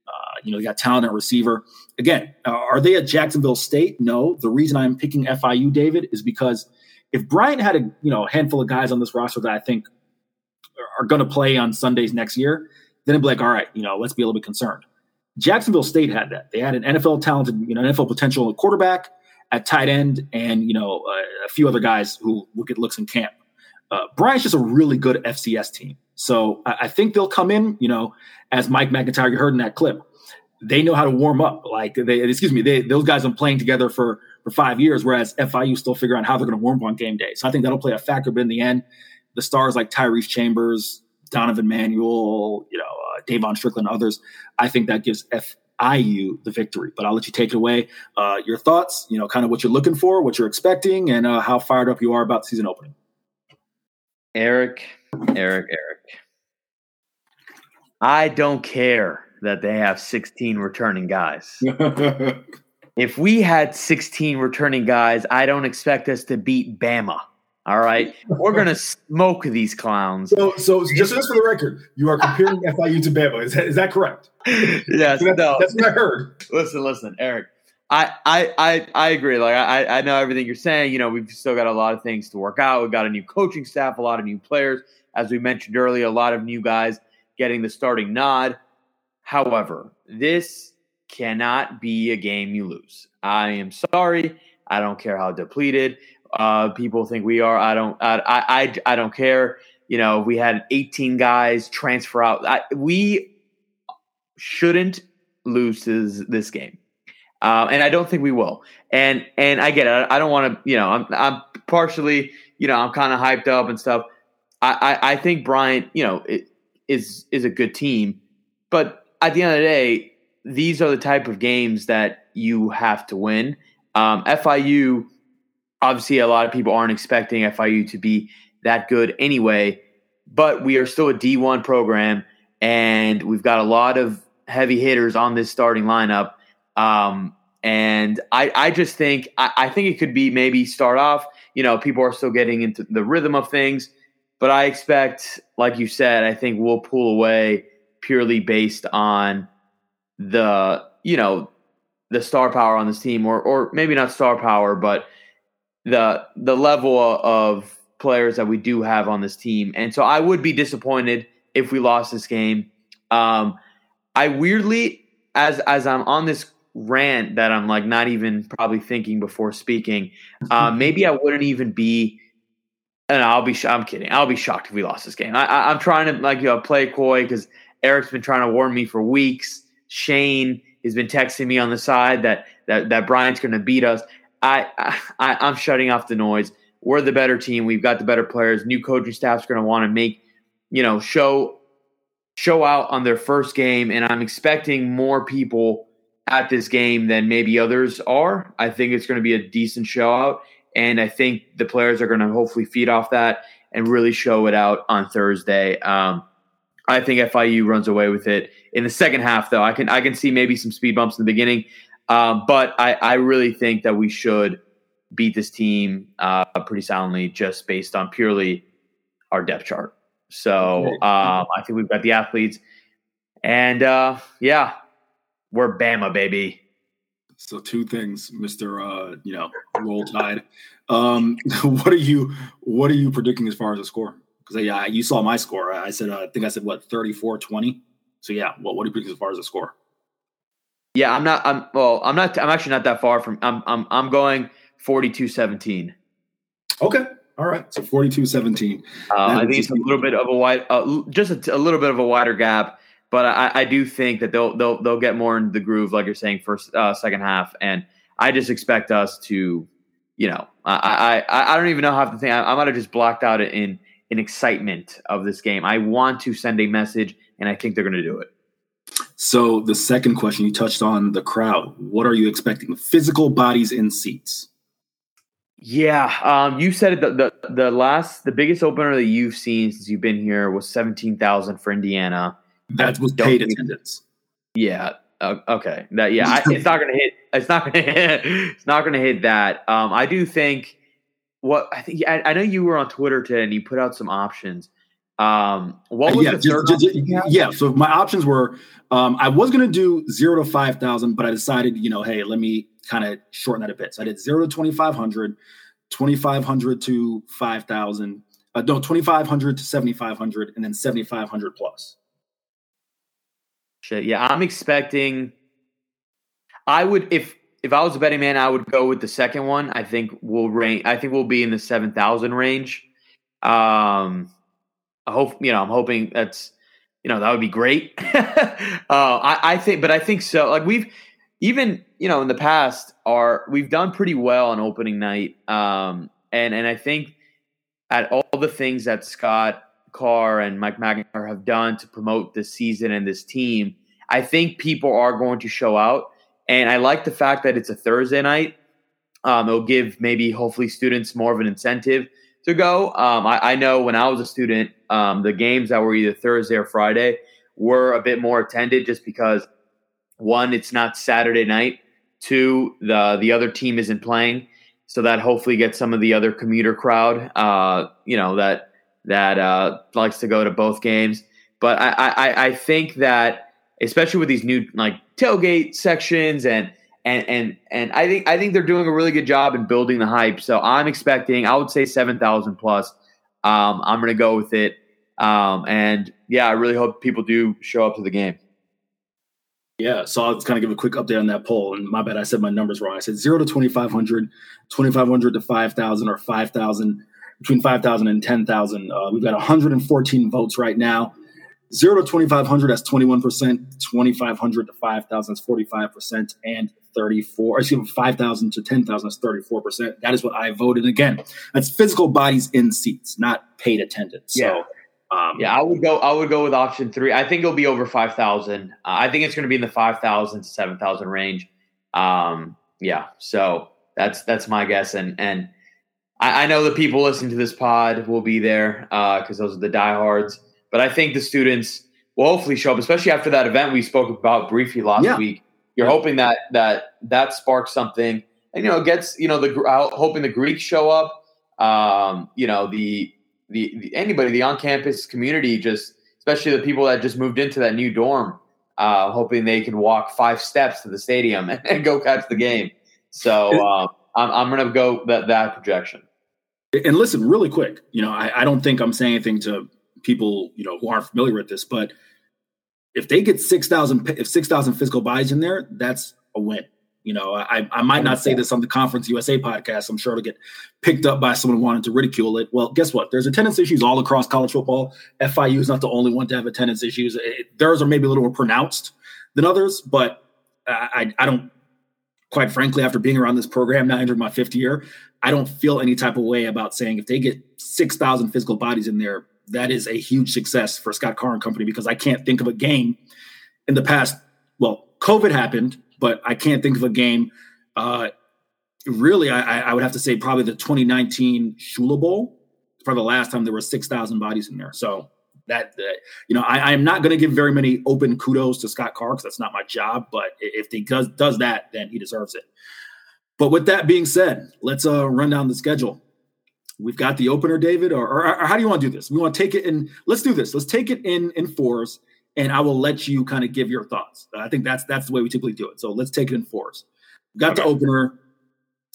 Uh, you know, you got talented receiver. Again, uh, are they at Jacksonville State? No. The reason I'm picking FIU, David, is because – if Bryant had a you know a handful of guys on this roster that I think are going to play on Sundays next year, then it'd be like, all right, you know, let's be a little bit concerned. Jacksonville State had that. They had an NFL talented, you know, NFL potential quarterback at tight end, and you know, uh, a few other guys who will get looks in camp. Uh, Bryant's just a really good FCS team, so I, I think they'll come in, you know, as Mike MacIntyre you heard in that clip. They know how to warm up. Like they, excuse me, they, those guys have been playing together for for five years, whereas FIU still figure out how they're going to warm up on game day. So I think that'll play a factor. But in the end, the stars like Tyrese Chambers, Donovan Manuel, you know, uh, Davon Strickland, others, I think that gives FIU the victory. But I'll let you take it away. Uh, your thoughts, you know, kind of what you're looking for, what you're expecting, and uh, how fired up you are about season opening. Eric, Eric, Eric. I don't care that they have 16 returning guys. <laughs> if we had 16 returning guys, I don't expect us to beat Bama. All right, we're gonna smoke these clowns. So, so just, just for the record, you are comparing <laughs> FIU to Bama. Is that, is that correct? Yes, that, no. That's what I heard. Listen, listen, Eric. I, I, I, I agree. Like I, I know everything you're saying. You know, we've still got a lot of things to work out. We've got a new coaching staff, a lot of new players, as we mentioned earlier, a lot of new guys getting the starting nod. However, this cannot be a game you lose. I am sorry. I don't care how depleted uh, people think we are. I don't. I, I. I don't care. You know, we had 18 guys transfer out. I, we shouldn't lose this, this game, uh, and I don't think we will. And and I get it. I, I don't want to. You know, I'm I'm partially. You know, I'm kind of hyped up and stuff. I, I I think Bryant. You know, is is a good team, but at the end of the day, these are the type of games that you have to win. Um, FIU obviously a lot of people aren't expecting FIU to be that good anyway, but we are still a D1 program and we've got a lot of heavy hitters on this starting lineup. Um, and I, I just think I, I think it could be maybe start off. You know, people are still getting into the rhythm of things, but I expect, like you said, I think we'll pull away purely based on the you know the star power on this team, or or maybe not star power, but the the level of players that we do have on this team. And so I would be disappointed if we lost this game. Um, I weirdly, as as I'm on this rant that I'm like not even probably thinking before speaking, uh, <laughs> maybe I wouldn't even be. And I'll be. I'm kidding. I'll be shocked if we lost this game. I, am trying to like you know play coy because Eric's been trying to warn me for weeks. Shane has been texting me on the side that that that Bryant's going to beat us. I, I I'm shutting off the noise. We're the better team. We've got the better players. New coaching staff's going to want to make, you know, show show out on their first game, and I'm expecting more people at this game than maybe others are. I think it's going to be a decent show out, and I think the players are going to hopefully feed off that and really show it out on Thursday. Um, I think FIU runs away with it in the second half, though. I can I can see maybe some speed bumps in the beginning. Um, but I, I, really think that we should beat this team uh, pretty soundly just based on purely our depth chart. So um, I think we've got the athletes. And uh, yeah, we're Bama, baby. So two things, Mister. Uh, you know, roll tide. Um, <laughs> what are you? What are you predicting as far as a score? Because yeah, you saw my score. I said uh, I think I said what 34-20. So yeah, what what are you predicting as far as a score? Yeah, I'm not. I'm well. I'm not. I'm actually not that far from. I'm. I'm. I'm going 42-17. Okay. All right. So 42-17. Uh, I think it's a little bit of a wide, uh, just a, a, little bit of a wider gap, but I, I, do think that they'll they'll they'll get more in the groove, like you're saying, first uh, second half, and I just expect us to, you know, I I, I don't even know how to think. I, I might have just blocked out in in excitement of this game. I want to send a message, and I think they're going to do it. So the second question you touched on the crowd. What are you expecting? Physical bodies in seats. Yeah, um, you said it. The, the, the last, the biggest opener that you've seen since you've been here was seventeen thousand for Indiana. That was paid attendance. Yeah. Uh, okay. That yeah. I, it's not going to hit. It's not to <laughs> hit. It's not to hit that. Um, I do think. What I think. I, I know you were on Twitter today and you put out some options. Um, what was yeah, the third? Just, just, yeah, so my options were um, I was going to do zero to five thousand, but I decided, you know, hey, let me kind of shorten that a bit. So I did zero to twenty five hundred, twenty five hundred to five thousand, uh, no, twenty five hundred to seventy five hundred, and then seventy five hundred plus. Shit, yeah, I'm expecting. I would if if I was a betting man, I would go with the second one. I think we'll range. I think we'll be in the seven thousand range. Um, I hope you know. I'm hoping that's you know that would be great. <laughs> uh, I, I think, but I think so. Like we've even you know in the past are we've done pretty well on opening night, um, and and I think at all the things that Scott Carr and Mike MacIntyre have done to promote this season and this team, I think people are going to show out. And I like the fact that it's a Thursday night. Um, it'll give maybe hopefully students more of an incentive to go. Um, I, I, know when I was a student, um, the games that were either Thursday or Friday were a bit more attended just because one, it's not Saturday night. Two, the the other team isn't playing, so that hopefully gets some of the other commuter crowd, uh, you know, that that uh, likes to go to both games. But I, I I think that especially with these new like tailgate sections and and and and I think I think they're doing a really good job in building the hype. So I'm expecting, I would say seven thousand plus. Um, I'm going to go with it, um, and yeah, I really hope people do show up to the game. Yeah, so I'll kind of give a quick update on that poll. And my bad, I said my numbers wrong. I said zero to 2,500, 2,500 to 5,000, or 5,000, between 5,000 and 10,000. Uh, we've got 114 votes right now. Zero to 2,500, that's 21%. 2,500 to 5,000, that's 45%. And 34, excuse me, 5,000 to 10,000 is 34%. That is what I voted. Again, that's physical bodies in seats, not paid attendance. Yeah. So, um, yeah, I would go. I would go with option three. I think it'll be over five thousand. Uh, I think it's going to be in the five thousand to seven thousand range. Um, yeah, so that's that's my guess, and and I, I, know the people listening to this pod will be there because uh, those are the diehards. But I think the students will hopefully show up, especially after that event we spoke about briefly last yeah. week you're hoping that that that sparks something, and you know gets you know the hoping the Greeks show up. Um, you know the, the the anybody the on campus community just especially the people that just moved into that new dorm, uh, hoping they can walk five steps to the stadium and, <laughs> and go catch the game. So uh, I'm I'm gonna go that that projection. And listen, really quick, you know, I, I don't think I'm saying anything to people you know who aren't familiar with this, but if they get six thousand if six thousand physical buys in there, that's a win. You know, I, I might not say this on the Conference USA podcast. I'm sure it'll get picked up by someone wanting to ridicule it. Well, guess what? There's attendance issues all across college football. FIU is not the only one to have attendance issues. It, theirs are maybe a little more pronounced than others, but I, I don't, quite frankly, after being around this program now entering my fifth year, I don't feel any type of way about saying if they get 6,000 physical bodies in there, that is a huge success for Scott Carr and company because I can't think of a game in the past. Well, COVID happened, but I can't think of a game. Uh, really, I, I would have to say probably the 2019 Shula Bowl. Probably the last time there were 6,000 bodies in there. So that, uh, you know, I, am not going to give very many open kudos to Scott Carr because that's not my job. But if he does, does that, then he deserves it. But with that being said, let's uh, run down the schedule we've got the opener, David, or, or, or, how do you want to do this? We want to take it in. Let's do this. Let's take it in in fours, and I will let you kind of give your thoughts. I think that's that's the way we typically do it. So let's take it in fours. We've got okay. the opener.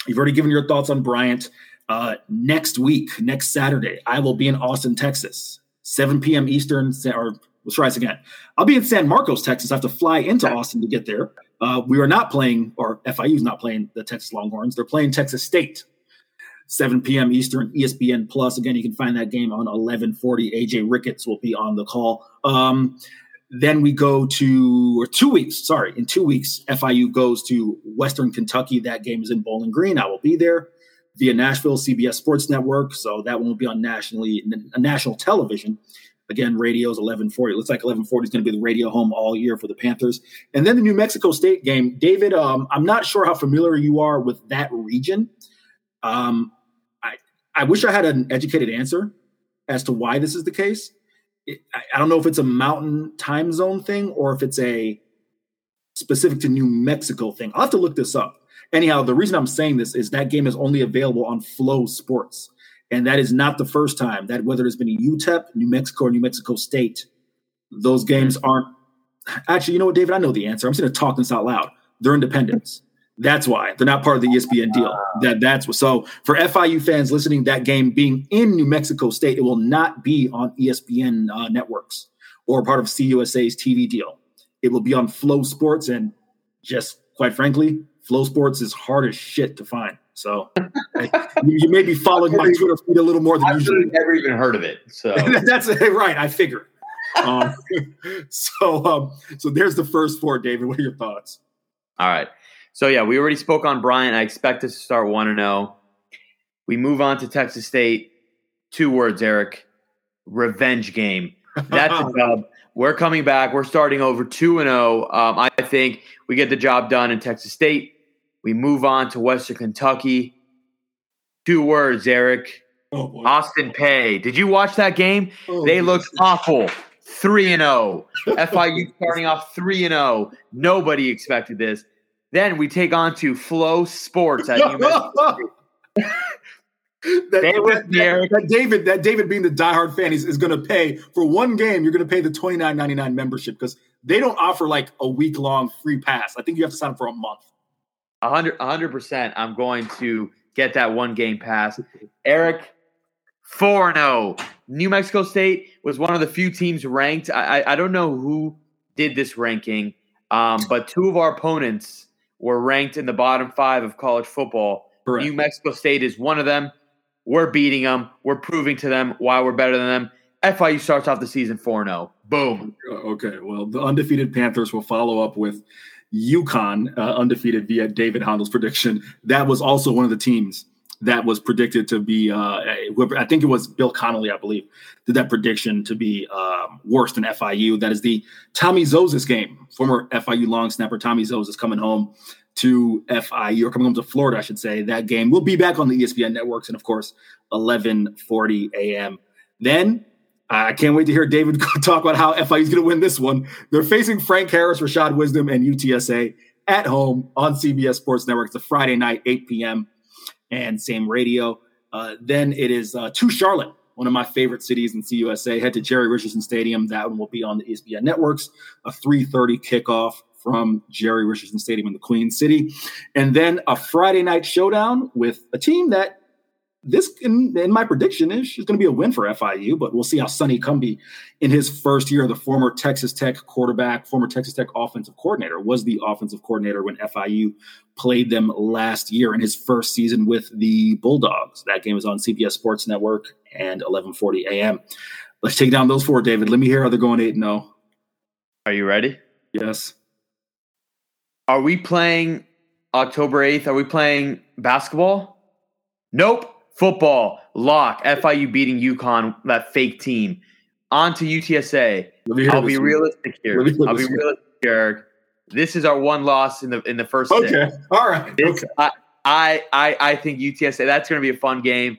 You've already given your thoughts on Bryant. Uh, next week, next Saturday, I will be in Austin, Texas, 7 p.m. Eastern. Or let's try this again. I'll be in San Marcos, Texas. I have to fly into Austin to get there. Uh, we are not playing, or FIU is not playing the Texas Longhorns. They're playing Texas State 7 p.m. Eastern, ESPN Plus. Again, you can find that game on 1140. AJ Ricketts will be on the call. Um, then we go to, or two weeks, sorry, in two weeks, FIU goes to Western Kentucky. That game is in Bowling Green. I will be there via Nashville CBS Sports Network. So that one will be on nationally, national television. Again, radio is 1140. It looks like 1140 is going to be the radio home all year for the Panthers. And then the New Mexico State game. David, um, I'm not sure how familiar you are with that region. Um, I wish I had an educated answer as to why this is the case. It, I, I don't know if it's a mountain time zone thing or if it's a specific to New Mexico thing. I'll have to look this up. Anyhow, the reason I'm saying this is that game is only available on FloSports. And that is not the first time that whether it's been a UTEP, New Mexico, or New Mexico State, those games mm-hmm. aren't. Actually, you know what, David? I know the answer. I'm just going to talk this out loud. They're independents. That's why they're not part of the ESPN deal. That that's what. So for FIU fans listening, that game being in New Mexico State, it will not be on ESPN uh, networks or part of CUSA's TV deal. It will be on FloSports, and just quite frankly, FloSports is hard as shit to find. So <laughs> you, you, may be following my Twitter feed a little more than I've usual. Never even heard of it. So <laughs> that's right. I figure. Um, <laughs> so um, so there's the first four. David, what are your thoughts? All right. So yeah, we already spoke on Bryant. I expect us to start one and zero. Oh. We move on to Texas State. Two words, Eric. Revenge game. That's a <laughs> dub. We're coming back. We're starting over two and zero. Oh. Um, I think we get the job done in Texas State. We move on to Western Kentucky. Two words, Eric. Oh, Austin Peay. Did you watch that game? Oh, they looked awful. 3 and 0. FIU starting off 3 and 0. Nobody expected this. Then we take on to FloSports at <laughs> that, Stay with that- that David, that David being the diehard fan is, is going to pay for one game. You're going to pay the twenty nine ninety nine membership because they don't offer like a week long free pass. I think you have to sign up for a month. A hundred, hundred percent. I'm going to get that one game pass. Eric, four zero. New Mexico State was one of the few teams ranked. I, I, I don't know who did this ranking, um, but two of our opponents were ranked in the bottom five of college football. Correct. New Mexico State is one of them. We're beating them. We're proving to them why we're better than them. FIU starts off the season 4 0. Boom. Uh, Okay, well, the undefeated Panthers will follow up with UConn, uh, undefeated via David Hondel's prediction. That was also one of the teams that was predicted to be, uh, I think it was Bill Connolly, I believe, did that prediction to be um, worse than FIU. That is the Tommy Zozis game. Former FIU long snapper Tommy Zozis coming home to FIU, or coming home to Florida, I should say. That game will be back on the ESPN networks, and of course, 11:40 a.m. Then I can't wait to hear David <laughs> talk about how FIU is going to win this one. They're facing Frank Harris, Rashad Wisdom, and UTSA at home on CBS Sports Network. It's a Friday night, 8 p.m. and same radio. Uh, then it is uh, to Charlotte, one of my favorite cities in CUSA. Head to Jerry Richardson Stadium. That one will be on the ESPN networks. A 3:30 kickoff from Jerry Richardson Stadium in the Queen City, and then a Friday night showdown with a team that this, in, in my prediction, is, is going to be a win for FIU, but we'll see how Sonny Cumbie, in his first year, the former Texas Tech quarterback, former Texas Tech offensive coordinator, was the offensive coordinator when FIU played them last year in his first season with the Bulldogs. That game is on CBS Sports Network and 11:40 a.m. Let's take down those four, David. Let me hear how they're going eight and zero. Are you ready? Yes. Are we playing October 8th? Are we playing basketball? Nope. Football. Lock. FIU beating UConn, that fake team. On to UTSA. Let me hear I'll be realistic here. Let me hear I'll be realistic, Eric. This is our one loss in the in the first six. Okay. All right. This- Okay. I, I, I I think UTSA. That's going to be a fun game,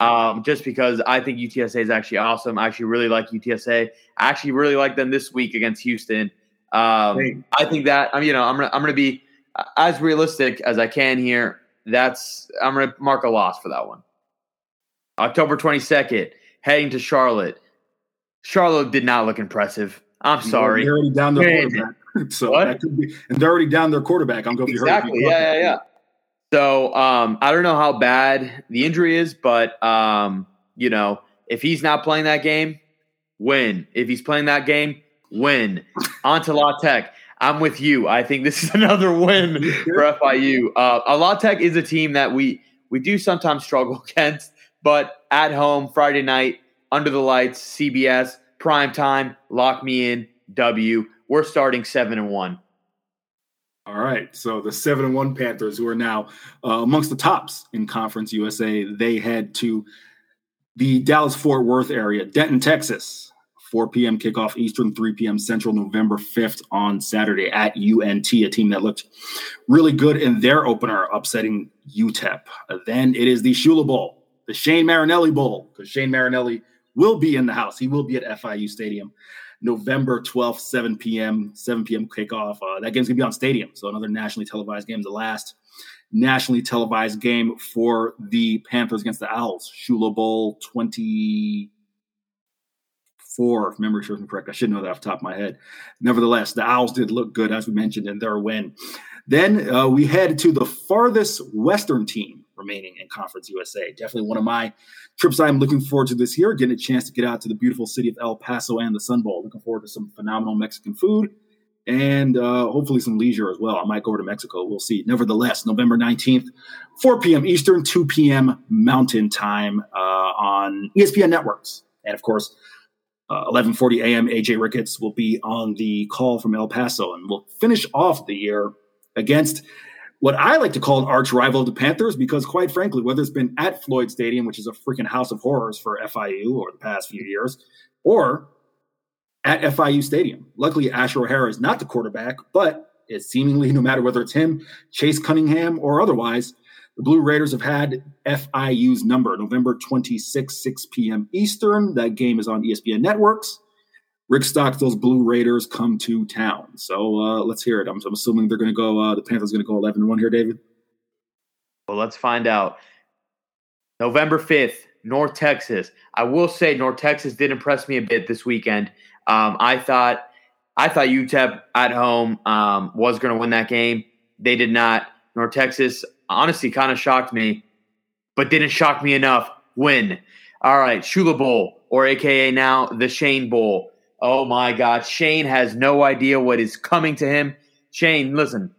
um, just because I think UTSA is actually awesome. I actually really like UTSA. I actually really like them this week against Houston. Um, I think that I'm you know I'm gonna I'm gonna be as realistic as I can here. That's I'm gonna mark a loss for that one. October 22nd, heading to Charlotte. Charlotte did not look impressive. I'm sorry. They're already down their quarterback. <laughs> So What? that could be, and they're already down their quarterback. I'm going to be Exactly. Yeah, yeah, yeah. So um, I don't know how bad the injury is, but um, you know, if he's not playing that game, win. If he's playing that game, win. <laughs> On to La Tech. I'm with you. I think this is <laughs> another win for FIU. Uh, uh, La Tech is a team that we we do sometimes struggle against, but at home, Friday night, under the lights, CBS, prime time, lock me in, W. We're starting seven and one. All right. So the seven and one Panthers, who are now uh, amongst the tops in Conference USA, they head to the Dallas Fort Worth area, Denton, Texas. 4 p.m. kickoff Eastern, 3 p.m. Central, November 5th on Saturday at UNT, a team that looked really good in their opener, upsetting UTEP. Then it is the Shula Bowl, the Shane Marinelli Bowl, because Shane Marinelli will be in the house. He will be at FIU Stadium. November 12th, 7 p.m., 7 p.m. kickoff. Uh, that game's going to be on Stadium. So another nationally televised game, the last nationally televised game for the Panthers against the Owls. Shula Bowl 24, if memory serves me correct. I should know that off the top of my head. Nevertheless, the Owls did look good, as we mentioned, in their win. Then uh, we head to the farthest Western team remaining in Conference USA. Definitely one of my trips I'm looking forward to this year, getting a chance to get out to the beautiful city of El Paso and the Sun Bowl. Looking forward to some phenomenal Mexican food and uh, hopefully some leisure as well. I might go over to Mexico. We'll see. Nevertheless, November 19th, 4 p.m. Eastern, 2 p.m. Mountain Time uh, on ESPN Networks. And of course, uh, 11:40 a.m. AJ Ricketts will be on the call from El Paso, and we'll finish off the year against what I like to call an arch rival of the Panthers, because quite frankly, whether it's been at Floyd Stadium, which is a freaking house of horrors for FIU over the past few years, or at FIU Stadium. Luckily, Asher O'Hara is not the quarterback, but it's seemingly no matter whether it's him, Chase Cunningham, or otherwise, the Blue Raiders have had FIU's number, November 26, 6 p.m. Eastern. That game is on ESPN Networks. Rick Stockstill's Blue Raiders come to town. So uh, let's hear it. I'm, I'm assuming they're going to go. Uh, the Panthers going to go 11 1 here, David. Well, let's find out. November 5th, North Texas. I will say North Texas did impress me a bit this weekend. Um, I thought I thought UTEP at home um, was going to win that game. They did not. North Texas honestly kind of shocked me, but didn't shock me enough. Win. All right, Shula Bowl, or AKA now the Shane Bowl. Oh my God, Shane has no idea what is coming to him. Shane, listen,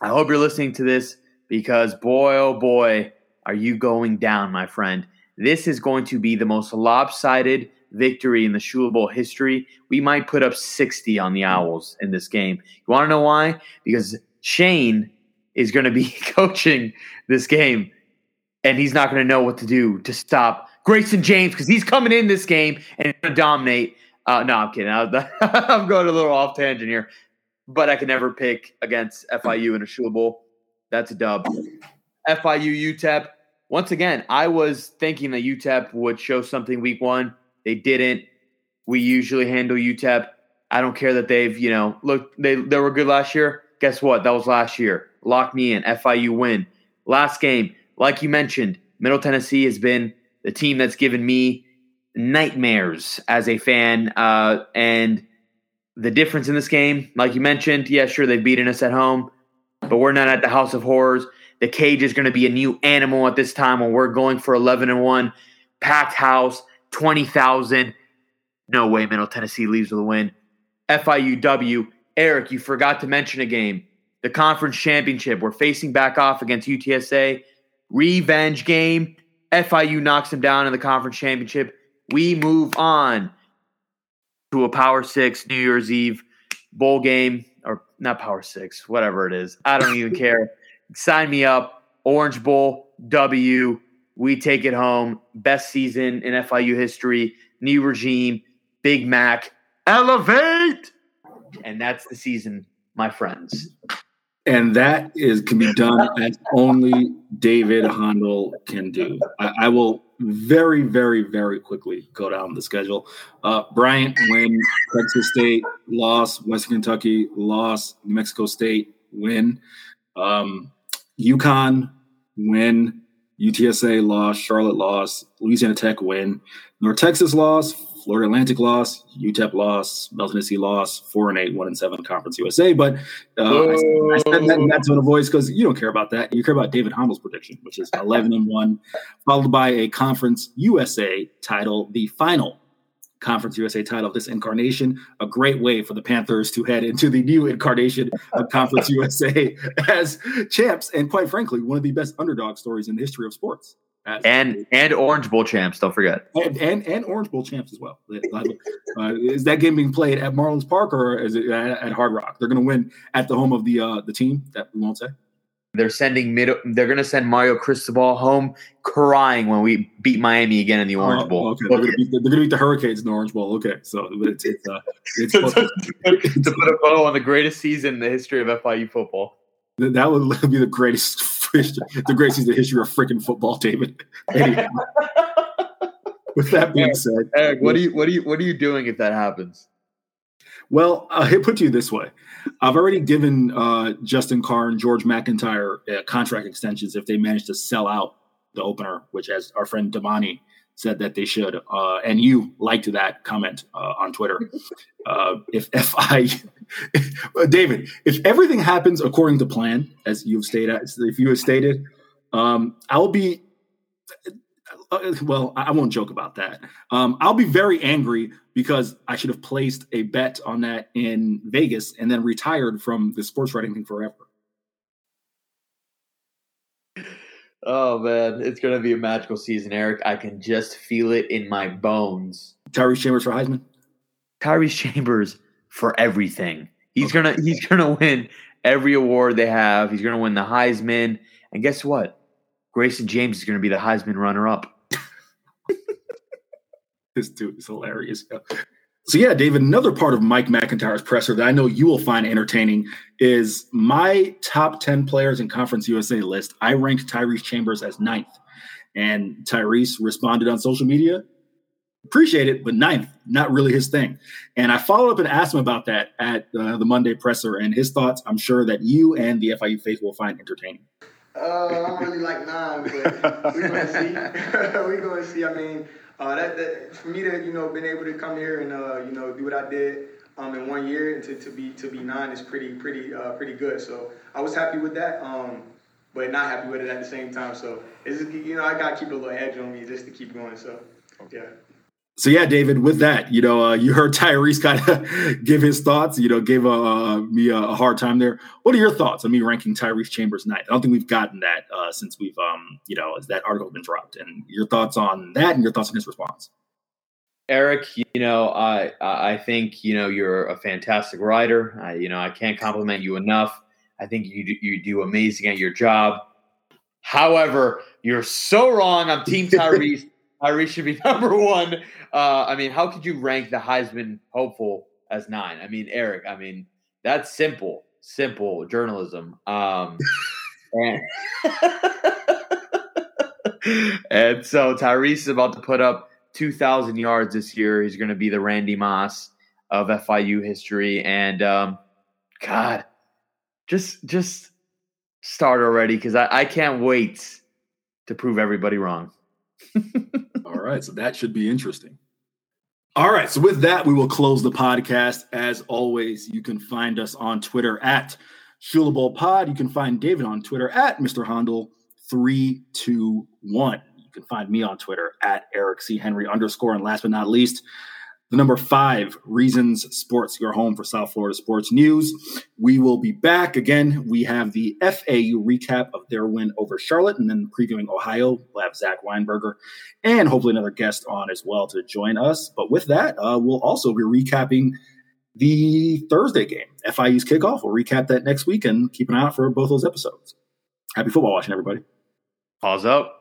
I hope you're listening to this because boy, oh boy, are you going down, my friend. This is going to be the most lopsided victory in the Shula Bowl history. We might put up 60 on the Owls in this game. You want to know why? Because Shane is going to be <laughs> coaching this game, and he's not going to know what to do to stop Grayson James because he's coming in this game and going to dominate. Uh, no, I'm kidding. <laughs> I'm going a little off tangent here, but I can never pick against FIU in a Shula Bowl. That's a dub. FIU UTEP. Once again, I was thinking that UTEP would show something week one. They didn't. We usually handle UTEP. I don't care that they've, you know, look, they, they were good last year. Guess what? That was last year. Lock me in. FIU win. Last game, like you mentioned, Middle Tennessee has been the team that's given me nightmares as a fan. Uh, and the difference in this game, like you mentioned, yeah, sure, they've beaten us at home, but we're not at the House of Horrors. The cage is going to be a new animal at this time when we're going for 11 and 1. Packed house, 20,000. No way Middle Tennessee leaves with a win. FIUW. Eric, you forgot to mention a game. The conference championship. We're facing back off against UTSA. Revenge game. FIU knocks them down in the conference championship. We move on to a Power Six New Year's Eve bowl game, or not Power Six, whatever it is. I don't even care. Sign me up. Orange Bowl W. We take it home. Best season in FIU history. New regime. Big Mac. Elevate. And that's the season, my friends. And that is can be done as only David Hondel can do. I, I, will very, very, very quickly go down the schedule. Uh, Bryant win, Texas State loss, Western Kentucky loss, New Mexico State win, um, UConn win, UTSA loss, Charlotte loss, Louisiana Tech win, North Texas loss, Florida Atlantic loss, UTEP loss, Middle Tennessee loss, four and eight, one and seven Conference USA. But uh, I, I, said that in that tone of voice because you don't care about that. You care about David Hondel's prediction, which is eleven and one, followed by a Conference USA title, the final Conference USA title of this incarnation. A great way for the Panthers to head into the new incarnation of Conference <laughs> USA as champs, and quite frankly, one of the best underdog stories in the history of sports and and Orange Bowl champs. Don't forget, and and, and Orange Bowl champs as well. Uh, is that game being played at Marlins Park or is it at, at Hard Rock? They're going to win at the home of the uh, the team that we won't say. They're sending mid. They're going to send Mario Cristobal home crying when we beat Miami again in the Orange oh, Bowl. Okay, they're going, beat, to beat the Hurricanes in the Orange Bowl. Okay, so it's it's, uh, it's <laughs> to, to put a bow on the greatest season in the history of FIU football. That would <laughs> be the greatest the great season the history of freaking football, David. Anyway, <laughs> with that being said, Eric, what are you what are you what are you doing if that happens? Well, uh, I put to you this way: I've already given uh, Justin Carr and George McIntyre uh, contract extensions if they manage to sell out the opener, which, as our friend Damani said that they should, uh, and you liked that comment uh, on Twitter. <laughs> Uh, if if I, <laughs> David, if everything happens according to plan, as you've stated, if you have stated, um, I'll be. Uh, well, I won't joke about that. Um, I'll be very angry because I should have placed a bet on that in Vegas and then retired from the sports writing thing forever. Oh man, it's gonna be a magical season, Eric. I can just feel it in my bones. Tyrese Chambers for Heisman. Tyrese Chambers for everything. He's okay. gonna he's gonna win every award they have. He's gonna win the Heisman, and guess what? Grayson James is gonna be the Heisman runner up. <laughs> this dude is hilarious. So yeah, David, another part of Mike MacIntyre's presser that I know you will find entertaining is my top 10 players in Conference USA list. I ranked Tyrese Chambers as ninth. And Tyrese responded on social media, appreciate it, but ninth, not really his thing. And I followed up and asked him about that at uh, the Monday presser, and his thoughts. I'm sure that you and the FIU faith will find entertaining. Uh, I'm really like nine, but we're gonna see. <laughs> we're gonna see. I mean, uh, that, that for me to you know been able to come here and uh, you know do what I did um, in one year and to, to be to be nine is pretty pretty uh, pretty good. So I was happy with that, um, but not happy with it at the same time. So it's you know I gotta keep a little edge on me just to keep going. So yeah. So yeah, David. With that, you know, uh, you heard <laughs> Tyrese kind of give his thoughts. You know, gave uh, me a, a, hard time there. What are your thoughts on me ranking Tyrese Chambers ninth? I don't think we've gotten that uh, since we've, um, you know, as that article been dropped. And your thoughts on that, and your thoughts on his response. Eric, you know, I I think you know you're a fantastic writer. I, you know, I can't compliment you enough. I think you do, you do amazing at your job. However, you're so wrong. I'm Team <laughs> Tyrese. Tyrese should be <laughs> number one. Uh, I mean, how could you rank the Heisman hopeful as nine? I mean, Eric, I mean, that's simple, simple journalism. Um, <laughs> and, <laughs> and so Tyrese is about to put up 2,000 yards this year. He's going to be the Randy Moss of FIU history. And um, God, just just start already because I, I can't wait to prove everybody wrong. All right. So that should be interesting. All right. So with that, we will close the podcast. As always, you can find us on Twitter at Shulable Pod. You can find David on Twitter at Mr. Hondel321. You can find me on Twitter at Eric C. Henry underscore. And last but not least, the number five, Reasons Sports, your home for South Florida sports news. We will be back again. We have the FAU recap of their win over Charlotte and then previewing Ohio. We'll have Zach Weinberger and hopefully another guest on as well to join us. But with that, uh, we'll also be recapping the Thursday game, FIU's kickoff. We'll recap that next week and keep an eye out for both those episodes. Happy football watching, everybody. Pause up.